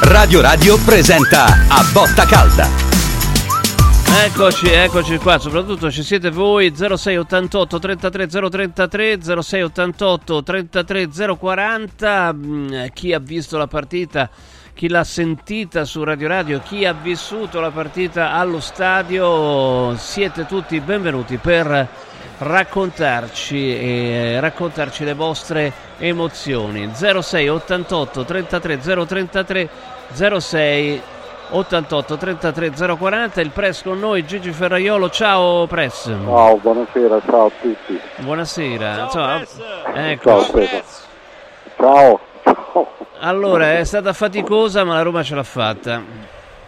Radio Radio presenta A Botta Calda. Eccoci, eccoci qua, soprattutto ci siete voi 0688 33 033 0688 33 040 chi ha visto la partita, chi l'ha sentita su Radio Radio, chi ha vissuto la partita allo stadio, siete tutti benvenuti per raccontarci, e raccontarci le vostre emozioni. 06 88 33 033 06 88 33 040 il press con noi Gigi Ferraiolo. Ciao press. Ciao buonasera ciao a tutti. Buonasera. Ciao, ecco. ciao, ciao, ciao. Allora è stata faticosa ma la Roma ce l'ha fatta.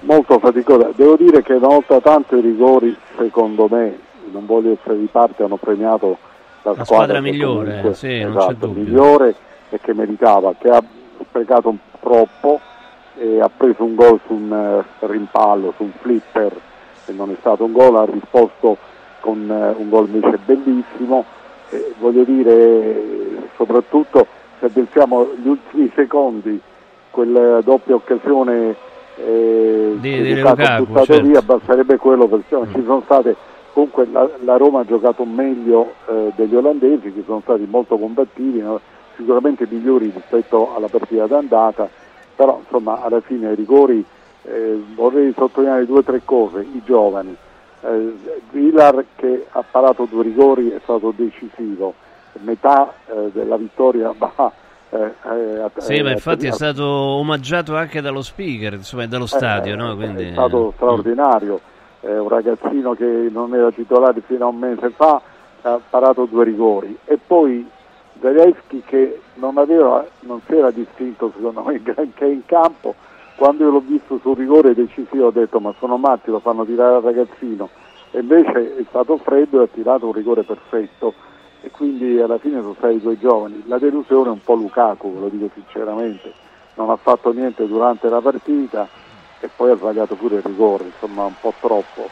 Molto faticosa. Devo dire che una volta tanto i rigori secondo me non voglio essere di parte hanno premiato la, la squadra, squadra migliore comunque, sì, esatto, migliore e che meritava che ha sprecato un troppo e ha preso un gol su un uh, rimpallo, su un flipper che non è stato un gol, ha risposto con uh, un gol invece bellissimo. E voglio dire, soprattutto se pensiamo agli ultimi secondi, quella doppia occasione eh, di, di Lukaku, buttato certo. via, basterebbe quello perché ci sono state comunque la, la, Roma ha giocato meglio eh, degli olandesi che sono stati molto combattivi, sicuramente migliori rispetto alla partita d'andata però insomma alla fine ai rigori eh, vorrei sottolineare due o tre cose, i giovani, eh, Vilar che ha parato due rigori è stato decisivo, metà eh, della vittoria va eh, eh, sì, ma infatti è stato omaggiato anche dallo speaker, insomma, dallo stadio, eh, no? Quindi, è stato straordinario, è un ragazzino che non era titolare fino a un mese fa, ha parato due rigori. E poi Zelensky che non, aveva, non si era distinto secondo me granché in campo, quando io l'ho visto sul rigore decisivo ho detto ma sono matti, lo fanno tirare al ragazzino, e invece è stato freddo e ha tirato un rigore perfetto. E quindi alla fine sono stati due giovani. La delusione è un po' Lukaku, ve lo dico sinceramente, non ha fatto niente durante la partita e poi ha sbagliato pure il rigore, insomma un po' troppo.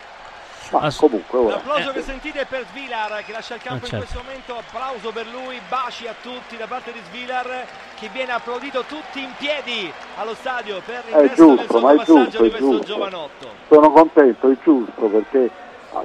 Ma Ass- comunque ora. L'applauso che sentite è per Svilar che lascia il campo Ah, certo. in questo momento. Applauso per lui, baci a tutti da parte di Svilar che viene applaudito tutti in piedi allo stadio per il È resto del giusto, ma è passaggio giusto, di questo giusto. giovanotto. Sono contento, è giusto perché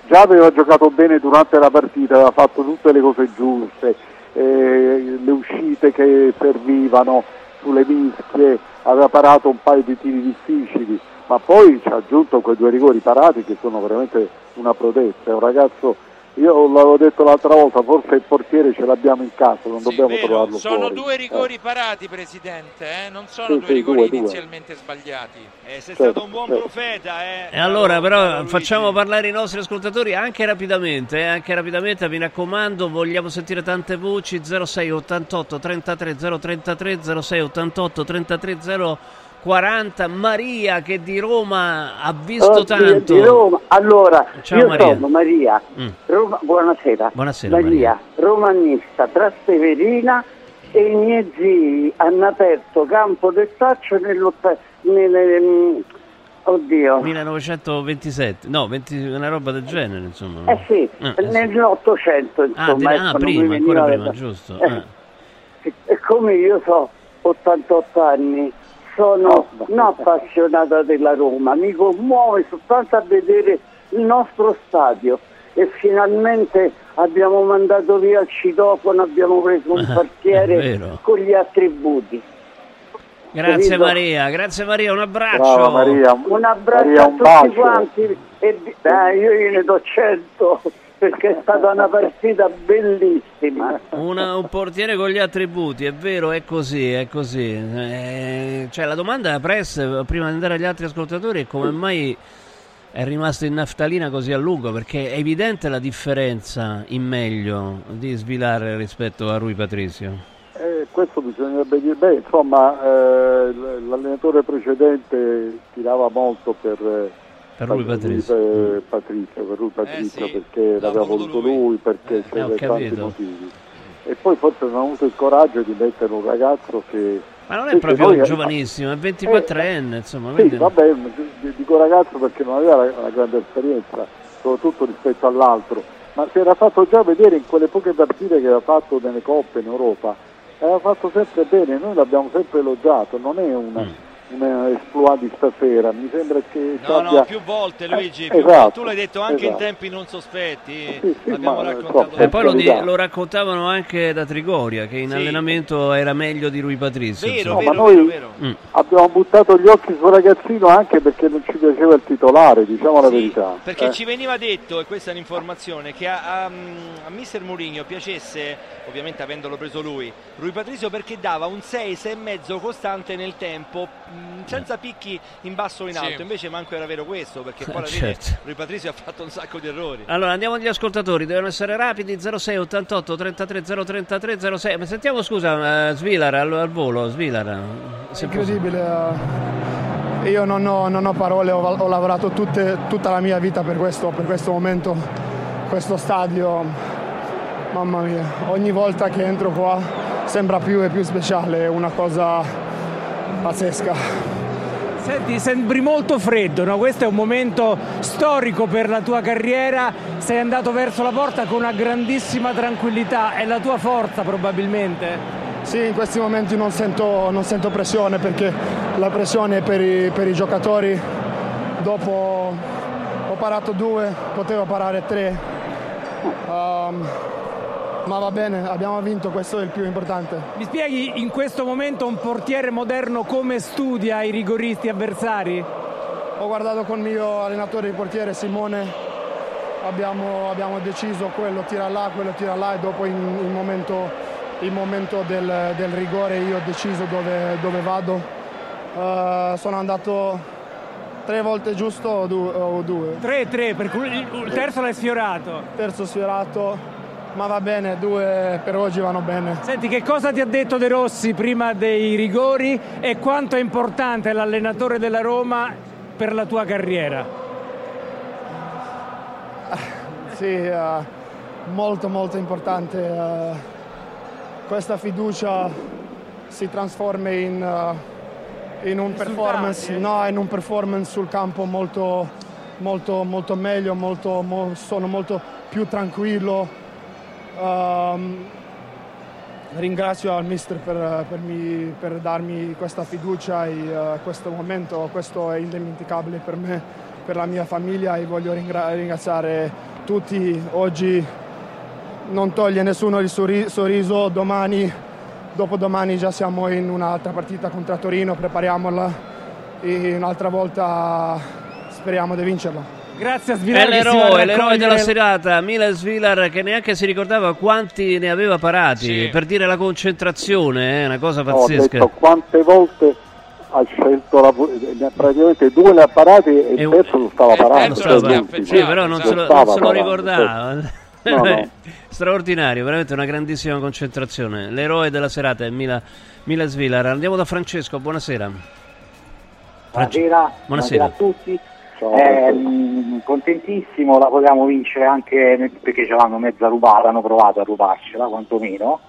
già aveva giocato bene durante la partita, aveva fatto tutte le cose giuste, eh, le uscite che servivano sulle mischie, aveva parato un paio di tiri difficili, ma poi ci ha aggiunto quei due rigori parati che sono veramente una prodezza, è un ragazzo, io l'avevo detto l'altra volta, forse il portiere ce l'abbiamo in casa, non Sì, dobbiamo vero, trovarlo sono fuori. due Eh. rigori parati, Presidente, eh? non sono Sì, due sì, rigori due, due. inizialmente sbagliati. Eh, sei Certo, stato un buon certo. profeta, eh. E allora però facciamo parlare i nostri ascoltatori anche rapidamente, eh, anche rapidamente, mi raccomando, vogliamo sentire tante voci 06 88 33 033 06 88 33 040 Maria che di Roma ha visto Oddio, tanto. di Roma. Allora, Ciao, io Maria. sono Maria, Mm. Roma- buonasera. Buonasera, Maria. Maria, romanista, Trasteverina e i miei zii hanno aperto Campo del nell'otta- nelle, mm, oddio, 1927, no, 20 una roba del genere, insomma. eh sì, Ah, eh sì. nell'Ottocento Ah, insomma. di- ecco, ah, prima, ancora prima, da- giusto. Eh, ah. e- E come io so, 88 anni, sono non appassionata della Roma, mi commuove soltanto a vedere il nostro stadio e finalmente abbiamo mandato via il citofono, abbiamo preso un portiere vero. con gli attributi. Grazie capito? Maria, grazie Maria, un abbraccio. Brava Maria, Un abbraccio Maria, a un tutti bacio. quanti e di- dai, io gliene do 100 perché è stata una partita bellissima. Una- un portiere con gli attributi, è vero, è così, è così. Eh, cioè, la domanda da press, prima di andare agli altri ascoltatori, è come mai è rimasto in naftalina così a lungo? Perché è evidente la differenza in meglio di Svilare rispetto a Rui Patricio. Eh, questo bisognerebbe dire, beh, insomma, eh, l'allenatore precedente tirava molto per, Per Rui per Patricio. per Patrizio, per lui Patrizio sì, perché l'aveva voluto lui. lui, perché Eh, c'era tanti capito. motivi. E poi forse non ha avuto il coraggio di mettere un ragazzo che... Ma non è proprio noi- giovanissimo, è 24enne, insomma. Sì, vabbè, dico ragazzo perché non aveva la- una grande esperienza, soprattutto rispetto all'altro, ma si era fatto già vedere in quelle poche partite che aveva fatto nelle coppe in Europa ha fatto sempre bene, noi l'abbiamo sempre elogiato, non è una, Mm. Un esploit di stasera, mi sembra che No, abbia- no, più volte Luigi, Eh, più esatto, volte. tu l'hai detto anche in esatto. tempi non sospetti, Sì, sì, ma, raccontato. insomma, E poi lo, di- carità. lo raccontavano anche da Trigoria, che in Sì. allenamento era meglio di Rui Patrizio. Vero, insomma. No, vero, ma noi- vero, vero. Mm. Abbiamo buttato gli occhi sul ragazzino anche perché non ci piaceva il titolare, diciamo la Sì, verità. perché eh. ci veniva detto, e questa è un'informazione, che a, a, a Mister Mourinho piacesse, ovviamente avendolo preso lui, Rui Patrizio perché dava un 6, 6,5 costante nel tempo, senza picchi in basso o in Sì. alto. Invece manco era vero questo, perché poi alla fine certo. Rui Patrizio ha fatto un sacco di errori. Allora andiamo agli ascoltatori, devono essere rapidi 06 88 33 033 06. Ma sentiamo scusa, eh, Svilar al, al volo, Svilar. se Incredibile, eh, io non ho, non ho parole, ho, ho lavorato tutte- tutta la mia vita per questo, per questo momento, questo stadio, mamma mia, ogni volta che entro qua sembra più e più speciale, è una cosa pazzesca. Senti, sembri molto freddo, no? Questo è un momento storico per la tua carriera, sei andato verso la porta con una grandissima tranquillità, è la tua forza probabilmente? Sì, in questi momenti non sento, non sento pressione perché la pressione per i, per i giocatori. Dopo ho parato due, potevo parare tre. Um, ma va bene, abbiamo vinto, questo è il più importante. Mi spieghi in questo momento un portiere moderno come studia i rigoristi avversari? Ho guardato con il mio allenatore di portiere Simone, abbiamo, abbiamo deciso quello tira là, quello tira là e dopo in, in momento, il momento del, del rigore io ho deciso dove, dove vado. Eh, sono andato tre volte giusto o due? O due. 3-3, per cui il terzo l'hai sfiorato. Terzo sfiorato, ma va bene, due per oggi vanno bene. Senti, che cosa ti ha detto De Rossi prima dei rigori e quanto è importante l'allenatore della Roma per la tua carriera? Sì, eh, molto molto importante. eh, questa fiducia si trasforma in, eh, in un performance, no, in un performance sul campo molto, molto, molto meglio, molto, mo- sono molto più tranquillo. Ehm, ringrazio al mister per, per mi- per darmi questa fiducia e eh, questo momento, questo è indimenticabile per me, per la mia famiglia e voglio ringra- ringraziare tutti oggi. Non toglie nessuno il sorri- sorriso, domani, dopodomani già siamo in un'altra partita contro Torino, prepariamola e un'altra volta speriamo di vincerla. Grazie a È va a l'eroe, l'eroe della serata, Milan Svilar che neanche si ricordava quanti ne aveva parati, Sì. per dire la concentrazione, è una cosa No, ho pazzesca. detto quante volte ha scelto la, ne ha praticamente due le ha parate e E il terzo lo stava parando. cioè lo stava l'ultimo. Sì, però non se lo, Stava non se lo ricordava. No, no. Straordinario, veramente una grandissima concentrazione. L'eroe della serata è Mila, Mila Svilar. Andiamo da Francesco, buonasera. France- Buonasera, Buonasera. a tutti. Ciao, Eh, contentissimo, la potevamo vincere anche perché ce l'hanno mezza rubata, hanno provato a rubarcela quantomeno,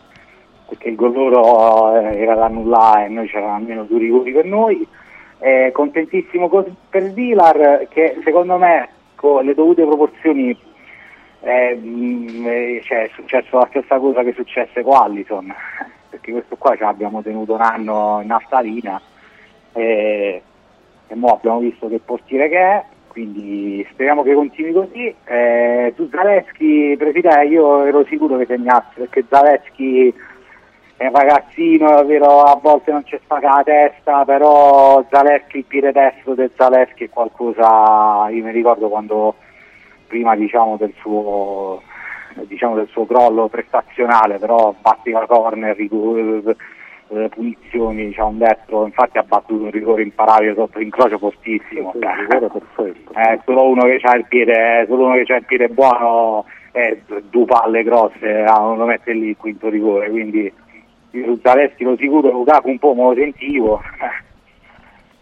perché il gol loro eh, era da annullare e noi c'erano almeno due rigori per noi. Eh, contentissimo per Vilar che secondo me con le dovute proporzioni eh, mh, eh, cioè, è successo la stessa cosa che successe con Allison, perché questo qua ce l'abbiamo tenuto un anno in naftalina e, e mo abbiamo visto che portiere che è, quindi speriamo che continui così. Eh, su Zaleschi, Preside, io ero sicuro che segnasse perché Zaleschi è un ragazzino, è vero, a volte non ci spaga la testa, però Zaleschi, il piede destro del Zaleschi è qualcosa, io mi ricordo quando prima diciamo del suo diciamo del suo crollo prestazionale, però battiva corner, eh, punizioni, diciamo un destro, infatti ha battuto un rigore imparabile sotto l'incrocio fortissimo. È. Eh, solo uno che ha il piede, solo uno che ha il piede buono e due palle grosse ah, non lo mette lì il quinto rigore, quindi io su Zaleschi lo sicuro, Lukaku un po' me lo sentivo.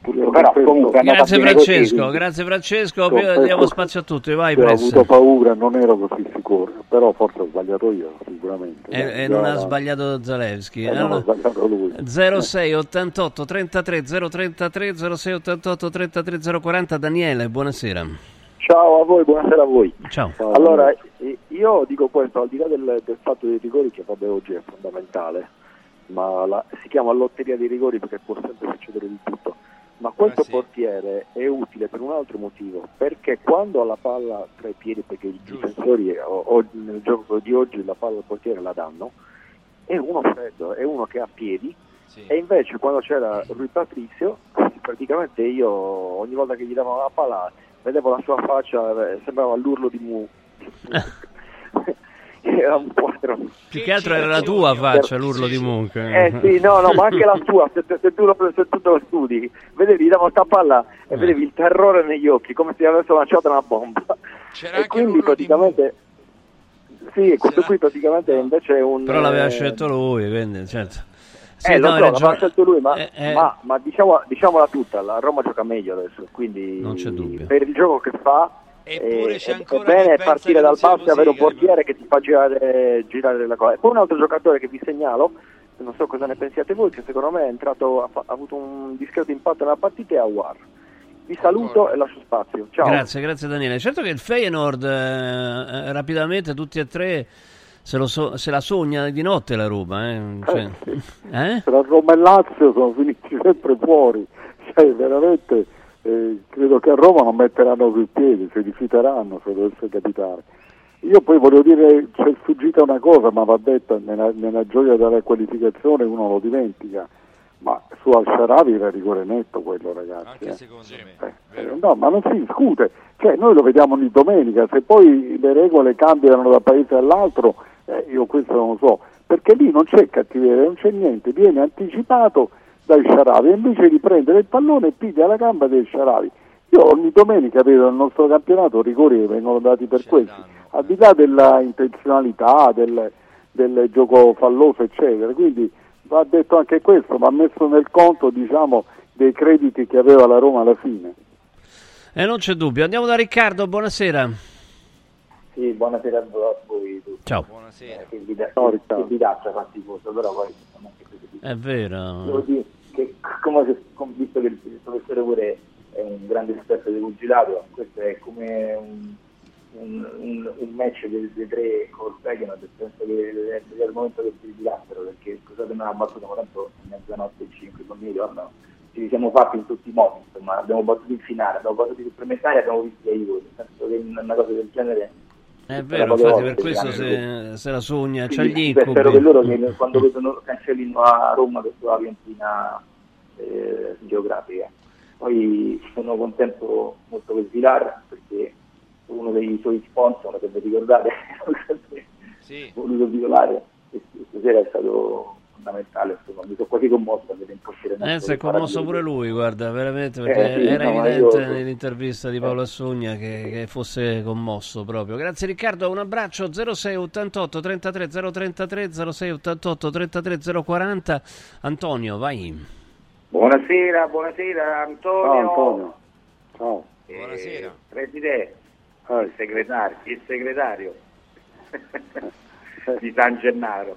Però comunque Grazie così, Francesco, grazie Francesco. Confesso Diamo spazio a tutti, vai ho avuto paura, non ero così sicuro, però forse ho sbagliato io, sicuramente. E, Dai, e non ha sbagliato Zalewski. eh, non ha Allora, sbagliato lui. 06 88 33 033 06 88 33 040 Daniele, buonasera. Ciao a voi, buonasera a voi. Ciao. Allora, eh, io dico questo, al di là del, del fatto dei rigori, che vabbè oggi è fondamentale, ma la- si chiama lotteria dei rigori perché può sempre succedere di tutto. Ma questo portiere è utile per un altro motivo, perché quando ha la palla tra i piedi, perché i difensori eh, o- o- nel gioco di oggi la palla al portiere la danno, è uno freddo, è uno che ha piedi, e invece quando c'era Rui Patrizio, praticamente io ogni volta che gli davano la palla vedevo la sua faccia, eh, sembrava l'urlo di Mu. era un quadro. Più che altro era la tua faccia, l'urlo di Monk. Eh sì, no, no, ma anche la tua, se, se tu, lo, se tu lo studi, vedevi, gli davo sta palla e vedevi il terrore negli occhi, come se avesse lanciato una bomba. e quindi praticamente... Sì, questo qui praticamente invece è un... Però l'aveva eh, scelto lui, quindi certo. Sì, eh, lo no, so, ragione. scelto lui, ma, eh. ma, ma diciamo, diciamola tutta, la Roma gioca meglio adesso, quindi Non c'è dubbio. per il gioco che fa Eppure eh, c'è è- ancora è bene partire dal basso e avere un portiere che ti fa girare, girare la cosa. E poi un altro giocatore che vi segnalo, non so cosa ne pensiate voi, che secondo me è entrato, ha, avuto un discreto impatto nella partita, è Awar. Vi saluto e lascio spazio. Ciao. Grazie, grazie Daniele. Certo che il Feyenoord eh, eh, rapidamente tutti e tre se, lo so- se la sogna di notte la Roma. Eh? Cioè, eh? Tra Roma e Lazio sono finiti sempre fuori, cioè veramente eh, credo che a Roma non metteranno più piedi, si rifiuteranno se dovesse capitare. Io poi voglio dire, c'è sfuggita una cosa, ma va detta nella, nella gioia della qualificazione uno lo dimentica, ma su Al-Sharawi era rigore netto quello ragazzi. Anche eh. secondo me. Eh, no, ma non si discute, cioè noi lo vediamo ogni domenica, se poi le regole cambiano da paese all'altro, eh, io questo non lo so, perché lì non c'è cattiveria, non c'è niente, viene anticipato dal Sharavi, invece di prendere il pallone piglia la gamba del Sharavi. Io ogni domenica vedo nel nostro campionato rigori che vengono dati per questi, al di là della intenzionalità, del, del gioco falloso, eccetera. Quindi va detto anche questo, va messo nel conto diciamo, dei crediti che aveva la Roma alla fine. Eh, non c'è dubbio. Andiamo da Riccardo, buonasera. Sì, buonasera a voi tutti. Ciao. Eh, che vi da- che vidaccia faticoso, però poi. È vero. Devo dire che come visto che il, professore pure è un grande esperto di pugilato, questo è come un, un, un, un match dei, dei col Feyenoord, penso che è il momento che si ritirassero, perché scusatemi una battuta, ma tanto mezzanotte e 5 non mi ricordo, ci siamo fatti in tutti i modi, insomma, abbiamo battuto in finale, abbiamo battuto i supplementari, abbiamo visto i gol, nel senso che una cosa del genere È vero, infatti volte, per questo se, se la sogna, c'ha quindi, gli beh, spero che loro incubi. che quando vedono cancellino a Roma questa la piantina eh, geografica. Poi sono contento molto per Vilar perché uno dei suoi sponsor, se vi ricordate, Sì. voluto violare e stasera è stato fondamentale, insomma, mi sono quasi commosso vedere in portiere Eh, si è commosso pure lui, guarda, veramente, Eh, perché sì, era no, evidente io- nell'intervista di Paolo Assogna che, che fosse commosso proprio. Grazie Riccardo, un abbraccio 0688 33 033 0688 33 040. Antonio, vai. Buonasera, buonasera Antonio. Ciao Antonio. Ciao. Buonasera. Presidente, il segretario, il segretario di San Gennaro.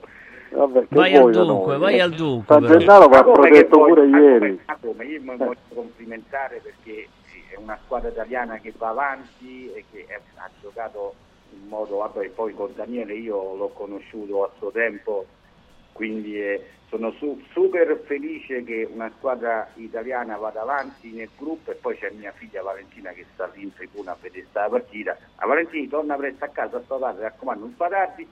Vabbè, che Vai al dunque, noi? vai al dunque. San. Gennaro va protetto poi- pure ieri. come- ma come? Io mi voglio complimentare perché sì, è una squadra italiana che va avanti e che è- ha giocato in modo, vabbè, poi con Daniele io l'ho conosciuto a suo tempo, quindi eh, sono su- super felice che una squadra italiana vada avanti nel gruppo e poi c'è mia figlia Valentina che sta lì in tribuna a vedere sta partita. A Valentina torna presto a casa, sto tardi, raccomando, non fa tardi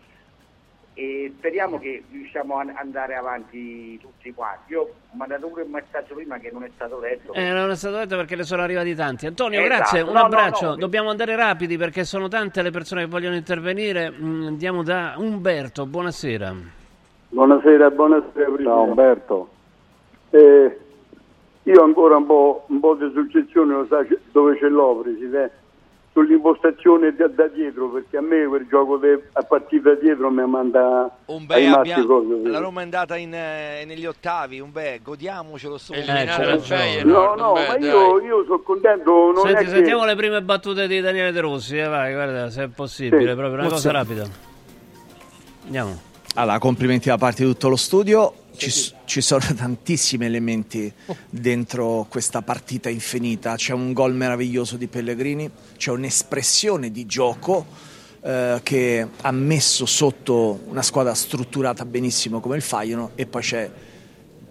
e speriamo che riusciamo ad andare avanti tutti quanti. Io ho mandato pure un messaggio prima che non è stato letto. Eh, non è stato detto perché ne sono arrivati tanti. Antonio, Esatto. grazie, un No, no, abbraccio. no. Dobbiamo andare rapidi perché sono tante le persone che vogliono intervenire. Mm, Andiamo da Umberto, buonasera. Buonasera, buonasera Ciao Umberto. Eh, io ancora un po', un po' di suggestione lo sa c- dove ce l'ho, Presidente, sull'impostazione da, da dietro, perché a me quel gioco de- a partire da dietro mi manda Un beh, matti abbiamo- cose. la Roma è andata in, eh, negli ottavi, un beh, godiamocelo sto il Feyenoord, No, no, ma io, io sono contento, non Senti, è che... sentiamo le prime battute di Daniele De Rossi. eh, vai, guarda, se è possibile, Sì. proprio una cosa rapida. Andiamo. Allora, complimenti da parte di tutto lo studio. Ci, ci sono tantissimi elementi dentro questa partita infinita. C'è un gol meraviglioso di Pellegrini, c'è un'espressione di gioco eh, che ha messo sotto una squadra strutturata benissimo come il Faiano e poi c'è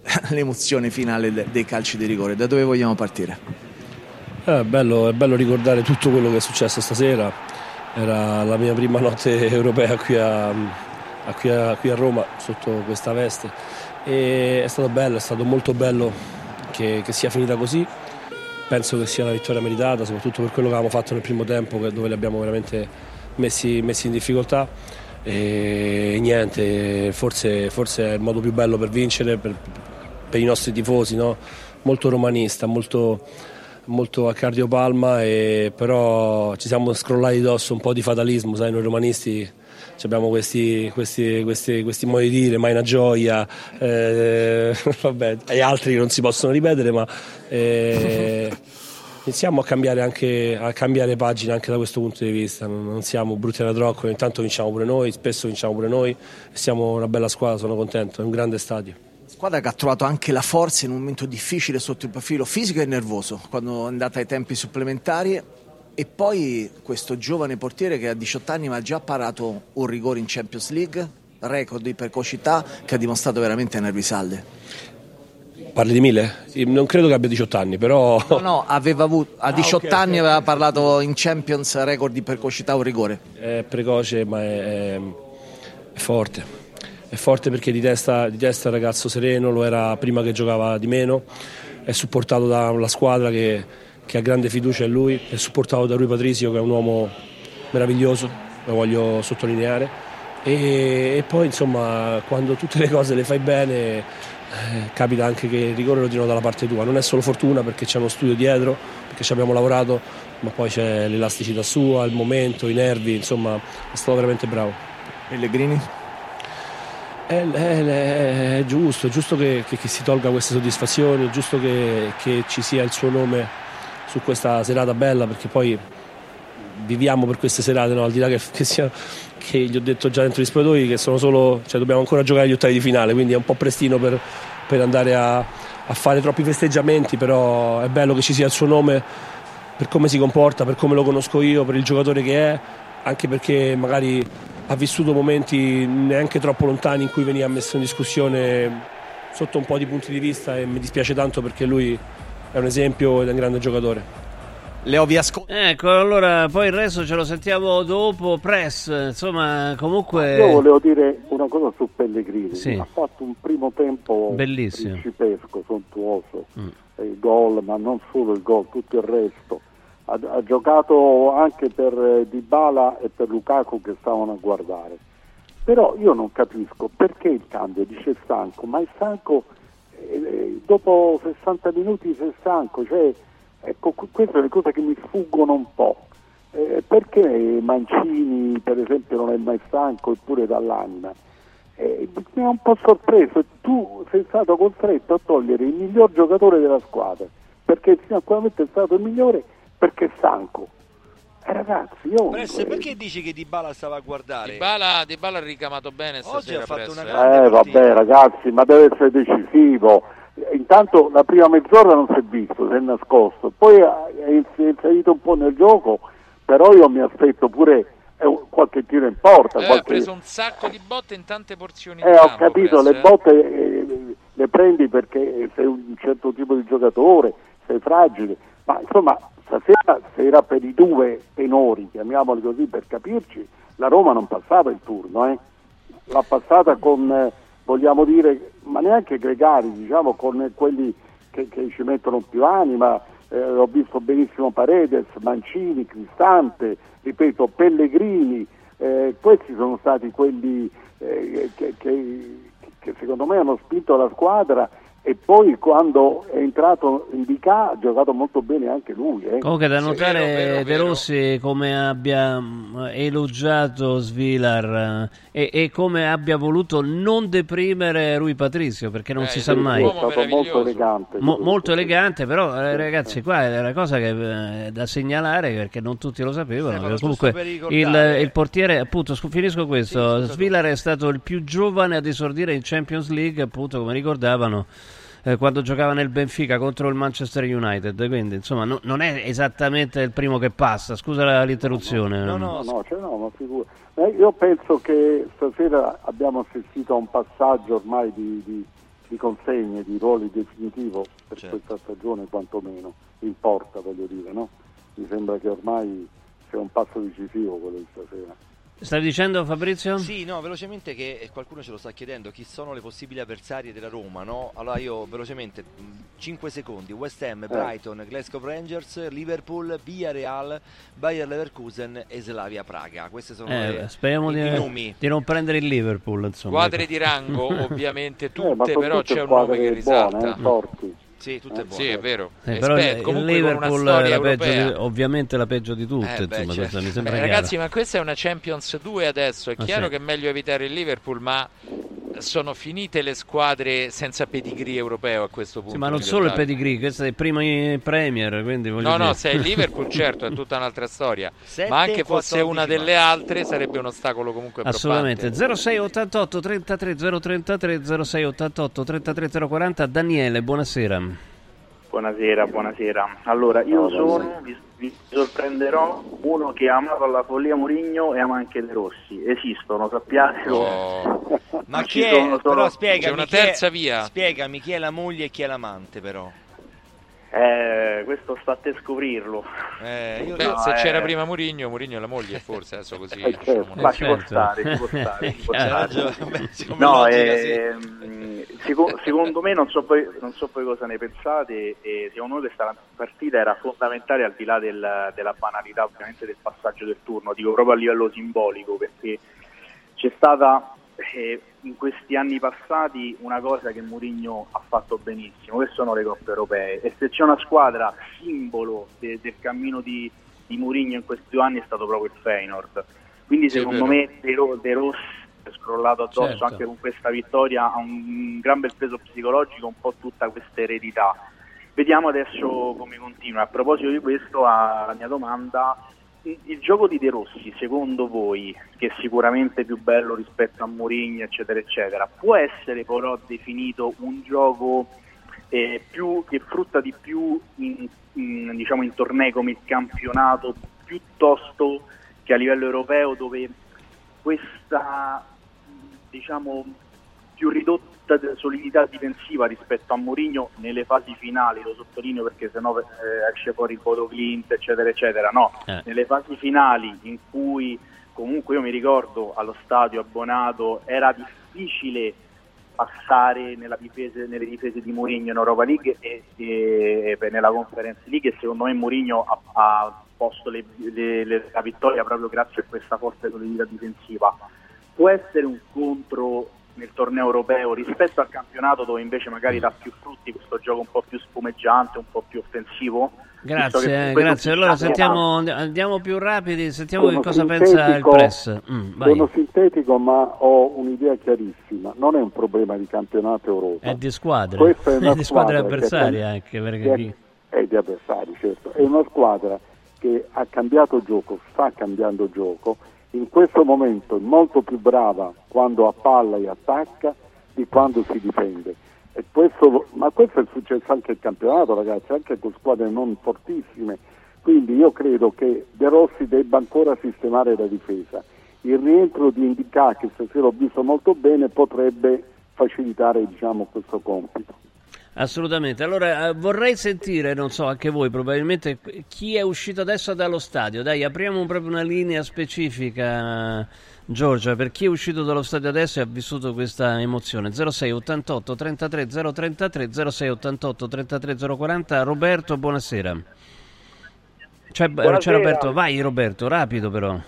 l'emozione finale de- dei calci di rigore. Da dove vogliamo partire? Eh, bello, è bello ricordare tutto quello che è successo stasera. Era la mia prima notte europea qui a, a- qui a- qui a Roma sotto questa veste. E è stato bello, è stato molto bello che, che sia finita così. Penso che sia una vittoria meritata, soprattutto per quello che avevamo fatto nel primo tempo, dove li abbiamo veramente messi, messi in difficoltà. E niente, forse, forse è il modo più bello per vincere per, per i nostri tifosi, no? molto romanista, molto, molto a cardiopalma, e però ci siamo scrollati addosso un po' di fatalismo, sai, noi romanisti abbiamo questi, questi, questi, questi modi di dire, mai una gioia, eh, vabbè, e altri che non si possono ripetere, ma eh, iniziamo a cambiare, anche, a cambiare pagina anche da questo punto di vista, non, non siamo brutti alla trocca, ogni tanto vinciamo pure noi, spesso vinciamo pure noi, siamo una bella squadra, sono contento, è un grande stadio. Squadra che ha trovato anche la forza in un momento difficile sotto il profilo fisico e nervoso, quando è andata ai tempi supplementari. E poi questo giovane portiere che a 18 anni ma ha già parato un rigore in Champions League, record di precocità che ha dimostrato veramente nervi salde. Parli di Mille? Non credo che abbia 18 anni, però... No, no, aveva avuto, a Ah, 18 ok, anni ok. aveva parlato in Champions record di precocità un rigore. È precoce ma è, è- è forte. È forte perché di testa, di testa è un ragazzo sereno, lo era prima che giocava di meno, è supportato da una squadra che, che ha grande fiducia in lui, è supportato da Rui Patricio che è un uomo meraviglioso, lo voglio sottolineare. E, e poi insomma quando tutte le cose le fai bene eh, capita anche che il rigore lo tirano dalla parte tua, non è solo fortuna perché c'è uno studio dietro, perché ci abbiamo lavorato, ma poi c'è l'elasticità sua, il momento, i nervi, insomma è stato veramente bravo. Pellegrini? È, è- è- è giusto, è giusto che, che- che si tolga queste soddisfazioni, è giusto che, che ci sia il suo nome su questa serata bella perché poi viviamo per queste serate, no? al di là che, che sia, che gli ho detto già dentro gli spogliatoi che sono solo, cioè dobbiamo ancora giocare gli ottavi di finale, quindi è un po' prestino per, per andare a, a fare troppi festeggiamenti, però è bello che ci sia il suo nome per come si comporta, per come lo conosco io, per il giocatore che è, anche perché magari ha vissuto momenti neanche troppo lontani in cui veniva messo in discussione sotto un po' di punti di vista e mi dispiace tanto perché lui è un esempio ed è un grande giocatore. Le ovvie ascolti. Ecco, allora poi il resto ce lo sentiamo dopo. Press, insomma, comunque. Io volevo dire una cosa su Pellegrini. Sì. Ha fatto un primo tempo Bellissimo. principesco, sontuoso. Mm. Il gol, ma non solo il gol, tutto il resto. Ha, ha giocato anche per eh, Dybala e per Lukaku che stavano a guardare. Però io non capisco perché il cambio dice stanco, ma è stanco dopo 60 minuti sei stanco, cioè, ecco, que- queste le cose che mi sfuggono un po'. Eh, perché Mancini per esempio non è mai stanco eppure dall'anima? Eh, mi ha un po' sorpreso, tu sei stato costretto a togliere il miglior giocatore della squadra, perché fino a quel momento è stato il migliore perché è stanco. Ragazzi, io... Press, perché dici che Dybala stava a guardare? Dybala, Dybala ha ricamato bene stasera. ha fatto Press, una eh. grande Eh vabbè ragazzi, ma deve essere decisivo. Intanto la prima mezz'ora non si è visto, si è nascosto, poi ha- è ins- è inserito un po' nel gioco, però io mi aspetto pure eh, qualche tiro in porta. Eh, ha qualche- preso un sacco di botte in tante porzioni Eh, di ho campo, capito, Press, le eh. botte eh, le prendi perché sei un certo tipo di giocatore, sei fragile, ma insomma stasera se era per i due tenori, chiamiamoli così per capirci, la Roma non passava il turno, eh. l'ha passata con, eh, vogliamo dire, ma neanche gregari, diciamo con eh, quelli che, che ci mettono più anima, eh, ho visto benissimo Paredes, Mancini, Cristante, ripeto, Pellegrini, eh, questi sono stati quelli che, che- che secondo me hanno spinto la squadra e poi quando è entrato in DK ha giocato molto bene anche lui. Eh. Comunque da Sì, notare vero, vero, De vero. Rossi come abbia mh, elogiato Svilar eh, e, e come abbia voluto non deprimere Rui Patricio perché non Eh, si sì, sa mai. È stato molto elegante. Mo- molto elegante, però eh, ragazzi, qua è una cosa che eh, da segnalare perché non tutti lo sapevano. Giusto comunque il, il portiere, appunto, scu- finisco questo. Svilar è stato il più giovane ad esordire in Champions League, appunto, come ricordavano. Eh, quando giocava nel Benfica contro il Manchester United, quindi insomma no- non è esattamente il primo che passa, scusa l'interruzione. No, no, no, cioè no, ma figura. Eh, io penso che stasera abbiamo assistito a un passaggio ormai di, di- di consegne, di ruoli definitivo per Certo. questa stagione quantomeno, in porta voglio dire, no? Mi sembra che ormai sia un passo decisivo quello di stasera. Stavi dicendo Fabrizio? Sì, no, velocemente che eh, qualcuno ce lo sta chiedendo, chi sono le possibili avversarie della Roma, no? Allora io velocemente, 5 secondi, West Ham, Brighton, Glasgow Rangers, Liverpool, Villarreal, Bayer Leverkusen e Slavia Praga. Queste sono Eh, le, speriamo i, di, i nomi. di non prendere il Liverpool. Insomma. Squadre di rango, ovviamente Eh, tutte, sono però c'è un nome che squadre buone, risalta. eh. Sì, tutte buone. Sì, è vero. Sì, Eh, però aspetta, il- Liverpool storia è la peggio di- ovviamente la peggio di tutte, Eh, beh, insomma, certo. mi sembra Beh, ragazzi, ma questa è una Champions 2 adesso. È Ah, chiaro sì. che è meglio evitare il Liverpool, ma sono finite le squadre senza pedigree europeo a questo punto. Sì, ma non solo il pedigree, questo è il primo Premier, quindi No, no, dire. se è il Liverpool, certo, è tutta un'altra storia. Sette, ma anche fosse 14 una delle altre, sarebbe un ostacolo comunque Assolutamente. 0688 33 033 0688 33 040 Daniele, buonasera. Buonasera, buonasera. Allora, io sono, vi, vi sorprenderò, uno che ha amato alla follia Murigno e ama anche De Rossi. Esistono, sappiatelo. Ma Ci chi è? solo- Però spiegami, C'è una chi è- terza via. Spiegami chi è la moglie e chi è l'amante però. Eh, questo sta a te scoprirlo. Eh, io- Beh, No, se eh. c'era prima Murigno, Murigno è la moglie, forse adesso così. Eh, certo. diciamo, Ma ci può certo. stare, ci può stare. ci può C'ha stare. No, ehm, seco- secondo me, non so, poi, non so poi cosa ne pensate, e secondo me questa partita era fondamentale al di là del- della banalità ovviamente del passaggio del turno, dico proprio a livello simbolico, perché c'è stata eh, in questi anni passati una cosa che Mourinho ha fatto benissimo, che sono le coppe europee, e se c'è una squadra simbolo de- del cammino di, di Mourinho in questi due anni è stato proprio il Feyenoord. Quindi Sì, secondo me De, Ro- De Rossi è scrollato addosso Certo. anche con questa vittoria ha un gran bel peso psicologico, un po' tutta questa eredità. Vediamo adesso come continua. A proposito di questo, a- la mia domanda, il gioco di De Rossi, secondo voi, che è sicuramente più bello rispetto a Mourinho, eccetera, eccetera, può essere però definito un gioco eh, più, che frutta di più in, in, diciamo, in tornei come il campionato piuttosto che a livello europeo dove questa diciamo più ridotta de- solidità difensiva rispetto a Mourinho nelle fasi finali, lo sottolineo perché sennò eh, esce fuori il Bodo Clint eccetera eccetera, no, Eh. nelle fasi finali in cui comunque io mi ricordo allo stadio abbonato era difficile passare nella difese- nelle difese di Mourinho in Europa League e, e- e nella Conference League e secondo me Mourinho ha, ha posto le- le- le- la vittoria proprio grazie a questa forte solidità difensiva. Può essere un contro nel torneo europeo rispetto al campionato dove invece magari dà più frutti questo gioco un po' più spumeggiante, un po' più offensivo? Che Grazie, eh, grazie. Allora sentiamo, andiamo più rapidi, sentiamo che Sono cosa pensa il press. Mm. Sono sintetico ma ho un'idea chiarissima, non è un problema di campionato Europa. È di squadre, Questa è una di squadre squadra che avversarie ha- anche, perché che- chi- È di avversari, certo. È una squadra che ha cambiato gioco, sta cambiando gioco, in questo momento è molto più brava quando a palla e attacca di quando si difende. Questo, ma questo è successo anche al campionato, ragazzi, anche con squadre non fortissime. Quindi io credo che De Rossi debba ancora sistemare la difesa. Il rientro di Indica, che stasera ho visto molto bene, potrebbe facilitare diciamo, questo compito. Assolutamente. Allora eh, vorrei sentire, non so, anche voi probabilmente chi è uscito adesso dallo stadio. Dai, apriamo proprio una linea specifica, Giorgia, per chi è uscito dallo stadio adesso e ha vissuto questa emozione. 06 88 33 033 06 88 33 040. Roberto, buonasera. C'è, c'è Buonasera. Roberto, vai Roberto, rapido però.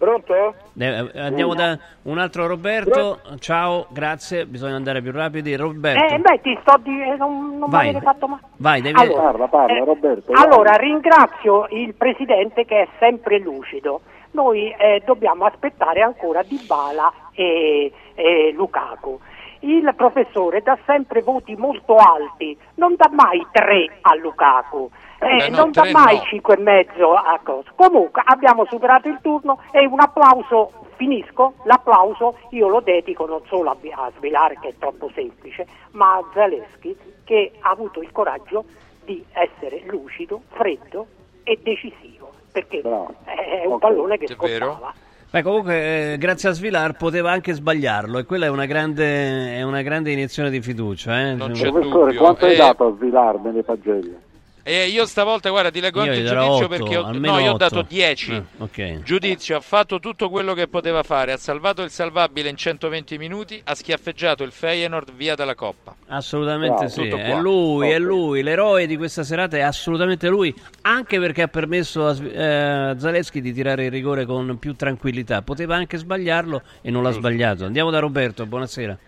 Pronto? Eh, andiamo da un altro Roberto. Ciao, grazie. Bisogna andare più rapidi. Roberto, Eh, beh, ti sto di... eh, non, non mi Vai. avete fatto male. vai, devi... Allora, Parla, parla, eh, Roberto. Allora, ringrazio il Presidente che è sempre lucido. Noi eh, dobbiamo aspettare ancora Dybala e, e Lukaku. Il professore dà sempre voti molto alti, non dà mai 3 a Lukaku. eh, Beh, no, non dà tre mai no. 5 e mezzo a cosa. Comunque abbiamo superato il turno e un applauso, finisco, l'applauso io lo dedico non solo a, a Svilar che è troppo semplice, ma a Zaleschi che ha avuto il coraggio di essere lucido, freddo e decisivo, perché è un pallone che scottava. Beh, comunque, eh, grazie a Svilar poteva anche sbagliarlo e quella è una grande, è una grande iniezione di fiducia. Eh? Professore, quanto hai dato a Svilar nelle pagelle? E io stavolta, guarda, ti leggo Io anche il giudizio otto, perché ho, no, io ho dato 10. Eh, ok. Giudizio, ha fatto tutto quello che poteva fare, ha salvato il salvabile in 120 minuti, ha schiaffeggiato il Feyenoord via dalla Coppa. Assolutamente Bravo. sì, è lui, è Ok. lui, l'eroe di questa serata è assolutamente lui, anche perché ha permesso a eh, Zaleschi di tirare il rigore con più tranquillità. Poteva anche sbagliarlo e non l'ha sbagliato. Andiamo da Roberto, buonasera.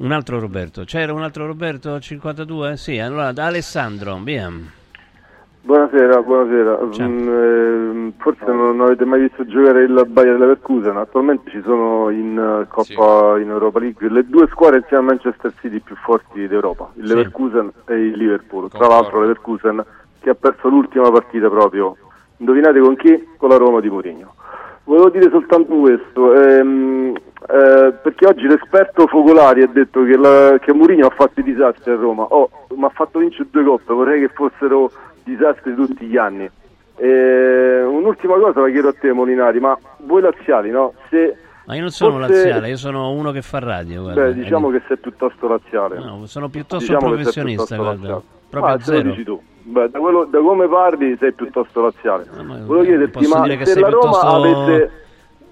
Un altro Roberto, c'era un altro Roberto 52? Sì, allora da Alessandro, via. Buonasera, buonasera. Mm, ehm, forse non, non avete mai visto giocare il Bayer Leverkusen, attualmente ci sono in eh, Coppa in Europa League le due squadre insieme a Manchester City più forti d'Europa, il Sì. Leverkusen e il Liverpool. Tra l'altro Leverkusen che ha perso l'ultima partita proprio, indovinate con chi? Con la Roma di Mourinho. Volevo dire soltanto questo, ehm, eh, perché oggi l'esperto Focolari ha detto che, la, che Mourinho ha fatto i disastri a Roma, oh, ma ha fatto vincere due coppe, vorrei che fossero disastri tutti gli anni. Eh, un'ultima cosa la chiedo a te Molinari, ma voi laziali, no? Se Ma io non sono fosse- laziale, io sono uno che fa radio. Guarda. Beh, diciamo che sei piuttosto laziale. No, sono piuttosto Diciamo professionista, piuttosto guarda. Proprio Ah, zero. dici tu. Beh, da, quello- da come parli sei piuttosto laziale. Volevo chiederti, ma dire che se sei la Roma piuttosto- avesse...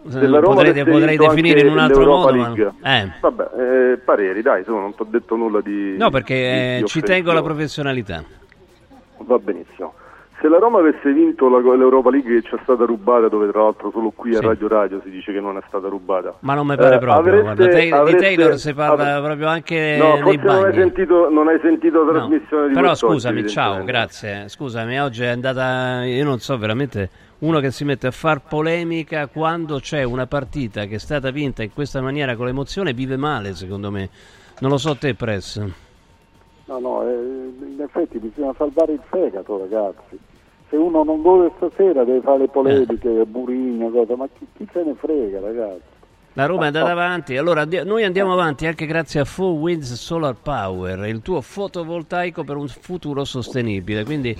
Se la Roma potrei- potrei definire in un altro modo, ma- eh. Vabbè, eh, pareri, dai, su, non ti ho detto nulla di... No, perché eh, di- di ci tengo alla professionalità. Va benissimo. Se la Roma avesse vinto la- l'Europa League che ci è stata rubata, dove tra l'altro solo qui a Sì. Radio Radio si dice che non è stata rubata. Ma non mi pare Eh, proprio. avreste- guarda, Tay- avreste- di Taylor si parla avre- proprio anche No, nei forse non hai bagni. sentito, non hai sentito la trasmissione di Però scusami, ciao, evidentemente. grazie. Scusami, oggi è andata. Io non so veramente. Uno che si mette a far polemica quando c'è una partita che è stata vinta in questa maniera con l'emozione vive male, secondo me. Non lo so te, Press. No, no, eh, in effetti bisogna salvare il fegato, ragazzi. Se uno non vuole stasera deve fare le polemiche, Eh. Burigno, cosa, ma chi, chi se ne frega, ragazzi? La Roma è andata avanti, allora noi andiamo avanti anche grazie a Four Winds Solar Power, il tuo fotovoltaico per un futuro sostenibile. Quindi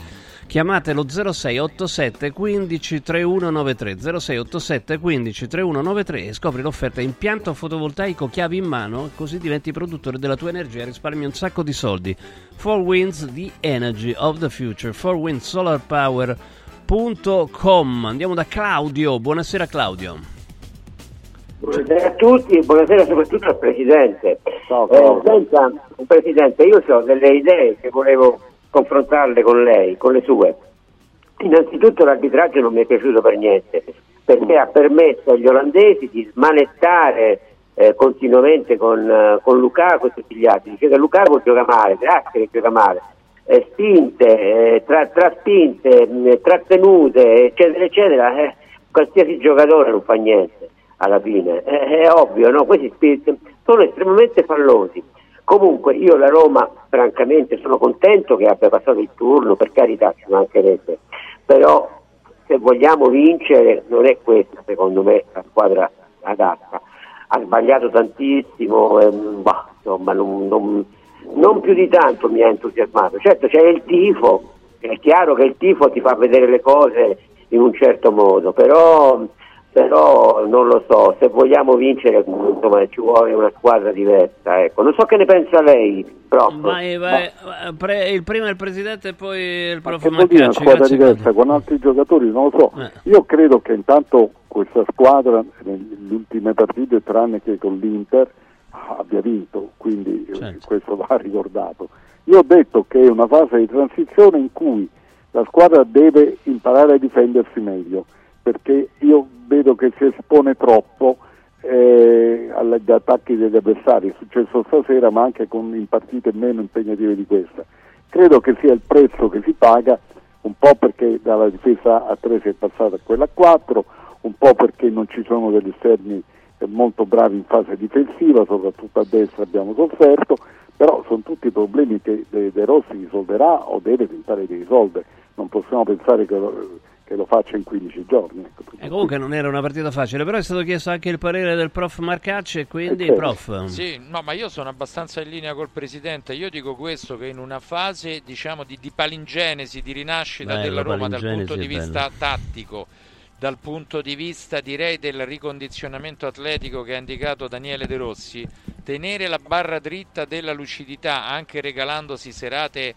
chiamate lo 0687 15 3193 0687 15 3193 e scopri l'offerta impianto fotovoltaico chiavi in mano, così diventi produttore della tua energia e risparmi un sacco di soldi. Four Winds, the energy of the future. Four Winds Solar Power.com. Andiamo da Claudio. Buonasera Claudio. Buonasera a tutti e buonasera soprattutto al Presidente. Ciao, Eh, senta, Presidente, io ho delle idee che volevo confrontarle con lei, con le sue. Innanzitutto l'arbitraggio non mi è piaciuto per niente, perché ha permesso agli olandesi di smanettare eh, continuamente con, eh, con Lukaku e tutti gli altri. Dice che Lukaku gioca male, grazie che gioca male. Eh, spinte, eh, tra, traspinte, mh, trattenute, eccetera, eccetera, eh, qualsiasi giocatore non fa niente alla fine, Eh, è ovvio, no? Questi sono estremamente fallosi. Comunque io la Roma, francamente, sono contento che abbia passato il turno, per carità ci mancherebbe, però se vogliamo vincere non è questa secondo me la squadra adatta. Ha sbagliato tantissimo, ehm, bah, insomma non, non- non più di tanto mi ha entusiasmato. Certo c'è il tifo, è chiaro che il tifo ti fa vedere le cose in un certo modo, però, però non lo so, se vogliamo vincere insomma, ci vuole una squadra diversa. Ecco. Non so che ne pensa lei, proprio. Vai, vai, pre- il primo è il presidente e poi il prof Che vuol dire una squadra Grazie diversa con altri giocatori? Non lo so. Eh. Io credo che intanto questa squadra nelle ultime partite, tranne che con l'Inter, abbia vinto, quindi eh, Certo. questo va ricordato. Io ho detto che è una fase di transizione in cui la squadra deve imparare a difendersi meglio, perché io vedo che si espone troppo eh, agli attacchi degli avversari, è successo stasera ma anche con, in partite meno impegnative di questa. Credo che sia il prezzo che si paga, un po' perché dalla difesa a 3 si è passata a quella a 4, un po' perché non ci sono degli esterni eh, molto bravi in fase difensiva, soprattutto a destra abbiamo sofferto, però sono tutti problemi che De, Rossi risolverà o deve tentare di risolvere, non possiamo pensare che che lo faccia in 15 giorni. Ecco. E comunque non era una partita facile, però è stato chiesto anche il parere del prof Marcacci e quindi Eh, certo. prof. Sì, no, ma io sono abbastanza in linea col Presidente. Io dico questo, che in una fase diciamo, di, di palingenesi, di rinascita Bello, della Roma dal punto di vista tattico, dal punto di vista direi del ricondizionamento atletico che ha indicato Daniele De Rossi, tenere la barra dritta della lucidità anche regalandosi serate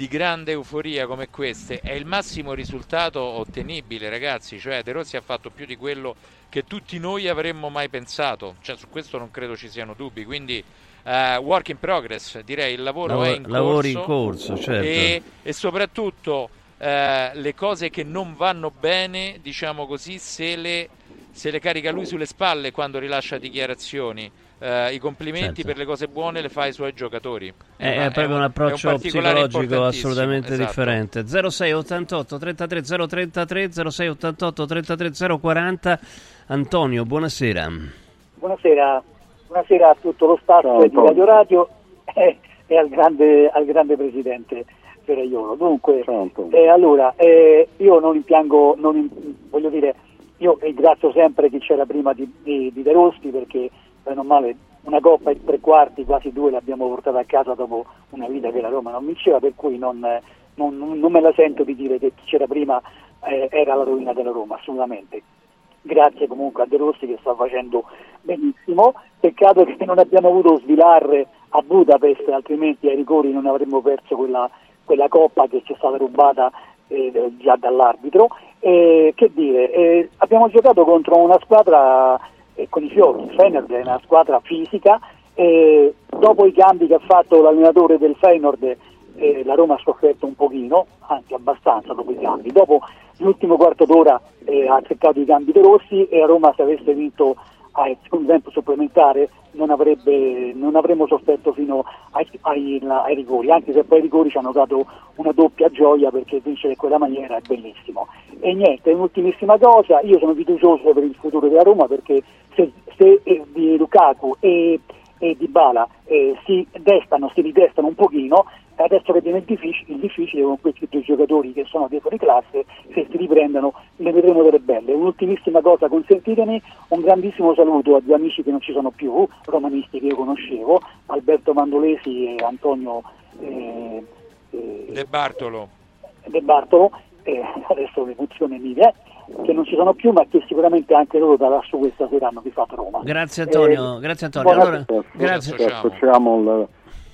di grande euforia come queste è il massimo risultato ottenibile ragazzi. Cioè De Rossi ha fatto più di quello che tutti noi avremmo mai pensato. Cioè su questo non credo ci siano dubbi. Quindi eh, work in progress direi il lavoro Lavoro- è in corso lavori in corso, certo. e, e soprattutto eh, le cose che non vanno bene diciamo così se le, se le carica lui sulle spalle quando rilascia dichiarazioni Eh, i complimenti Certo. per le cose buone le fa ai suoi giocatori È, è proprio un approccio particolare psicologico assolutamente esatto. differente. 0688 33 033 0688 33 040 Antonio, buonasera. Buonasera, buonasera a tutto lo staff Ciao, di. Radio Radio e, e al, grande, al grande presidente Ferraiolo. Dunque, eh, allora, eh, io non impiango, non voglio dire, io ringrazio sempre chi c'era prima di, di, di De Rossi perché, bene male, una coppa e tre quarti, quasi due, l'abbiamo portata a casa dopo una vita che la Roma non vinceva, per cui non, eh, non- non me la sento di dire che chi c'era prima eh, era la rovina della Roma, assolutamente grazie comunque a De Rossi che sta facendo benissimo. Peccato che non abbiamo avuto Svilar a Budapest, altrimenti ai rigori non avremmo perso quella, quella coppa che ci è stata rubata eh, già dall'arbitro. E, che dire, eh, abbiamo giocato contro una squadra con i fiori, il Feyenoord è una squadra fisica. e dopo i cambi che ha fatto l'allenatore del Feyenoord eh, la Roma ha sofferto un pochino, anche abbastanza dopo i cambi. Dopo l'ultimo quarto d'ora eh, ha cercato i cambi De Rossi e a Roma se avesse vinto al secondo tempo supplementare non, avrebbe, non avremmo sofferto fino ai, ai- ai rigori, anche se poi i rigori ci hanno dato una doppia gioia perché vincere in quella maniera è bellissimo. E niente, un'ultimissima cosa, io sono fiducioso per il futuro della Roma perché se, se eh, di Lukaku e, e Di Bala si destano, si ridestano un pochino, adesso che viene il difficile, il difficile con questi due giocatori che sono dietro di classe, se si riprendono ne vedremo delle belle. Un'ultimissima cosa, consentitemi un grandissimo saluto a due amici che non ci sono più, romanisti che io conoscevo, Alberto Mandolesi e Antonio eh, eh, De Bartolo De Bartolo, eh, adesso le funzioni mie, che non ci sono più ma che sicuramente anche loro da lassù questa sera hanno rifatto Roma. Grazie Antonio, Eh, grazie Antonio. Allora, Ci grazie. associamo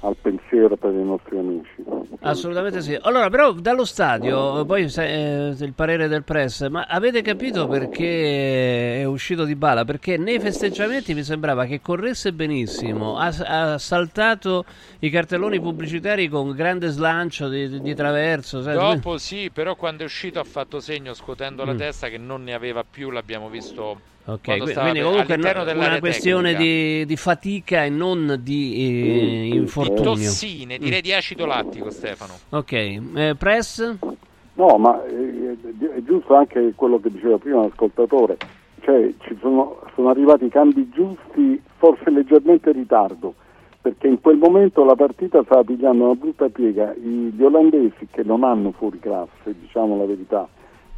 al, pensiero per i nostri amici. Assolutamente sì. Allora, però dallo stadio, poi eh, il parere del press, ma avete capito perché è uscito di bala? Perché nei festeggiamenti mi sembrava che corresse benissimo, ha, ha saltato i cartelloni pubblicitari con grande slancio di, di- di traverso. sai? Dopo sì, però quando è uscito ha fatto segno scuotendo la Mm. testa che non ne aveva più, l'abbiamo visto Ok, quando qui- stava quindi comunque no- dell'area una questione di, di fatica e non di eh, Di infortunio. tossine, direi di acido lattico Stefano. Ok, eh, press? No, ma eh, è giusto anche quello che diceva prima l'ascoltatore, cioè ci sono, sono arrivati i cambi giusti, forse leggermente in ritardo, perché in quel momento la partita stava pigliando una brutta piega, I- gli olandesi che non hanno fuori classe, diciamo la verità,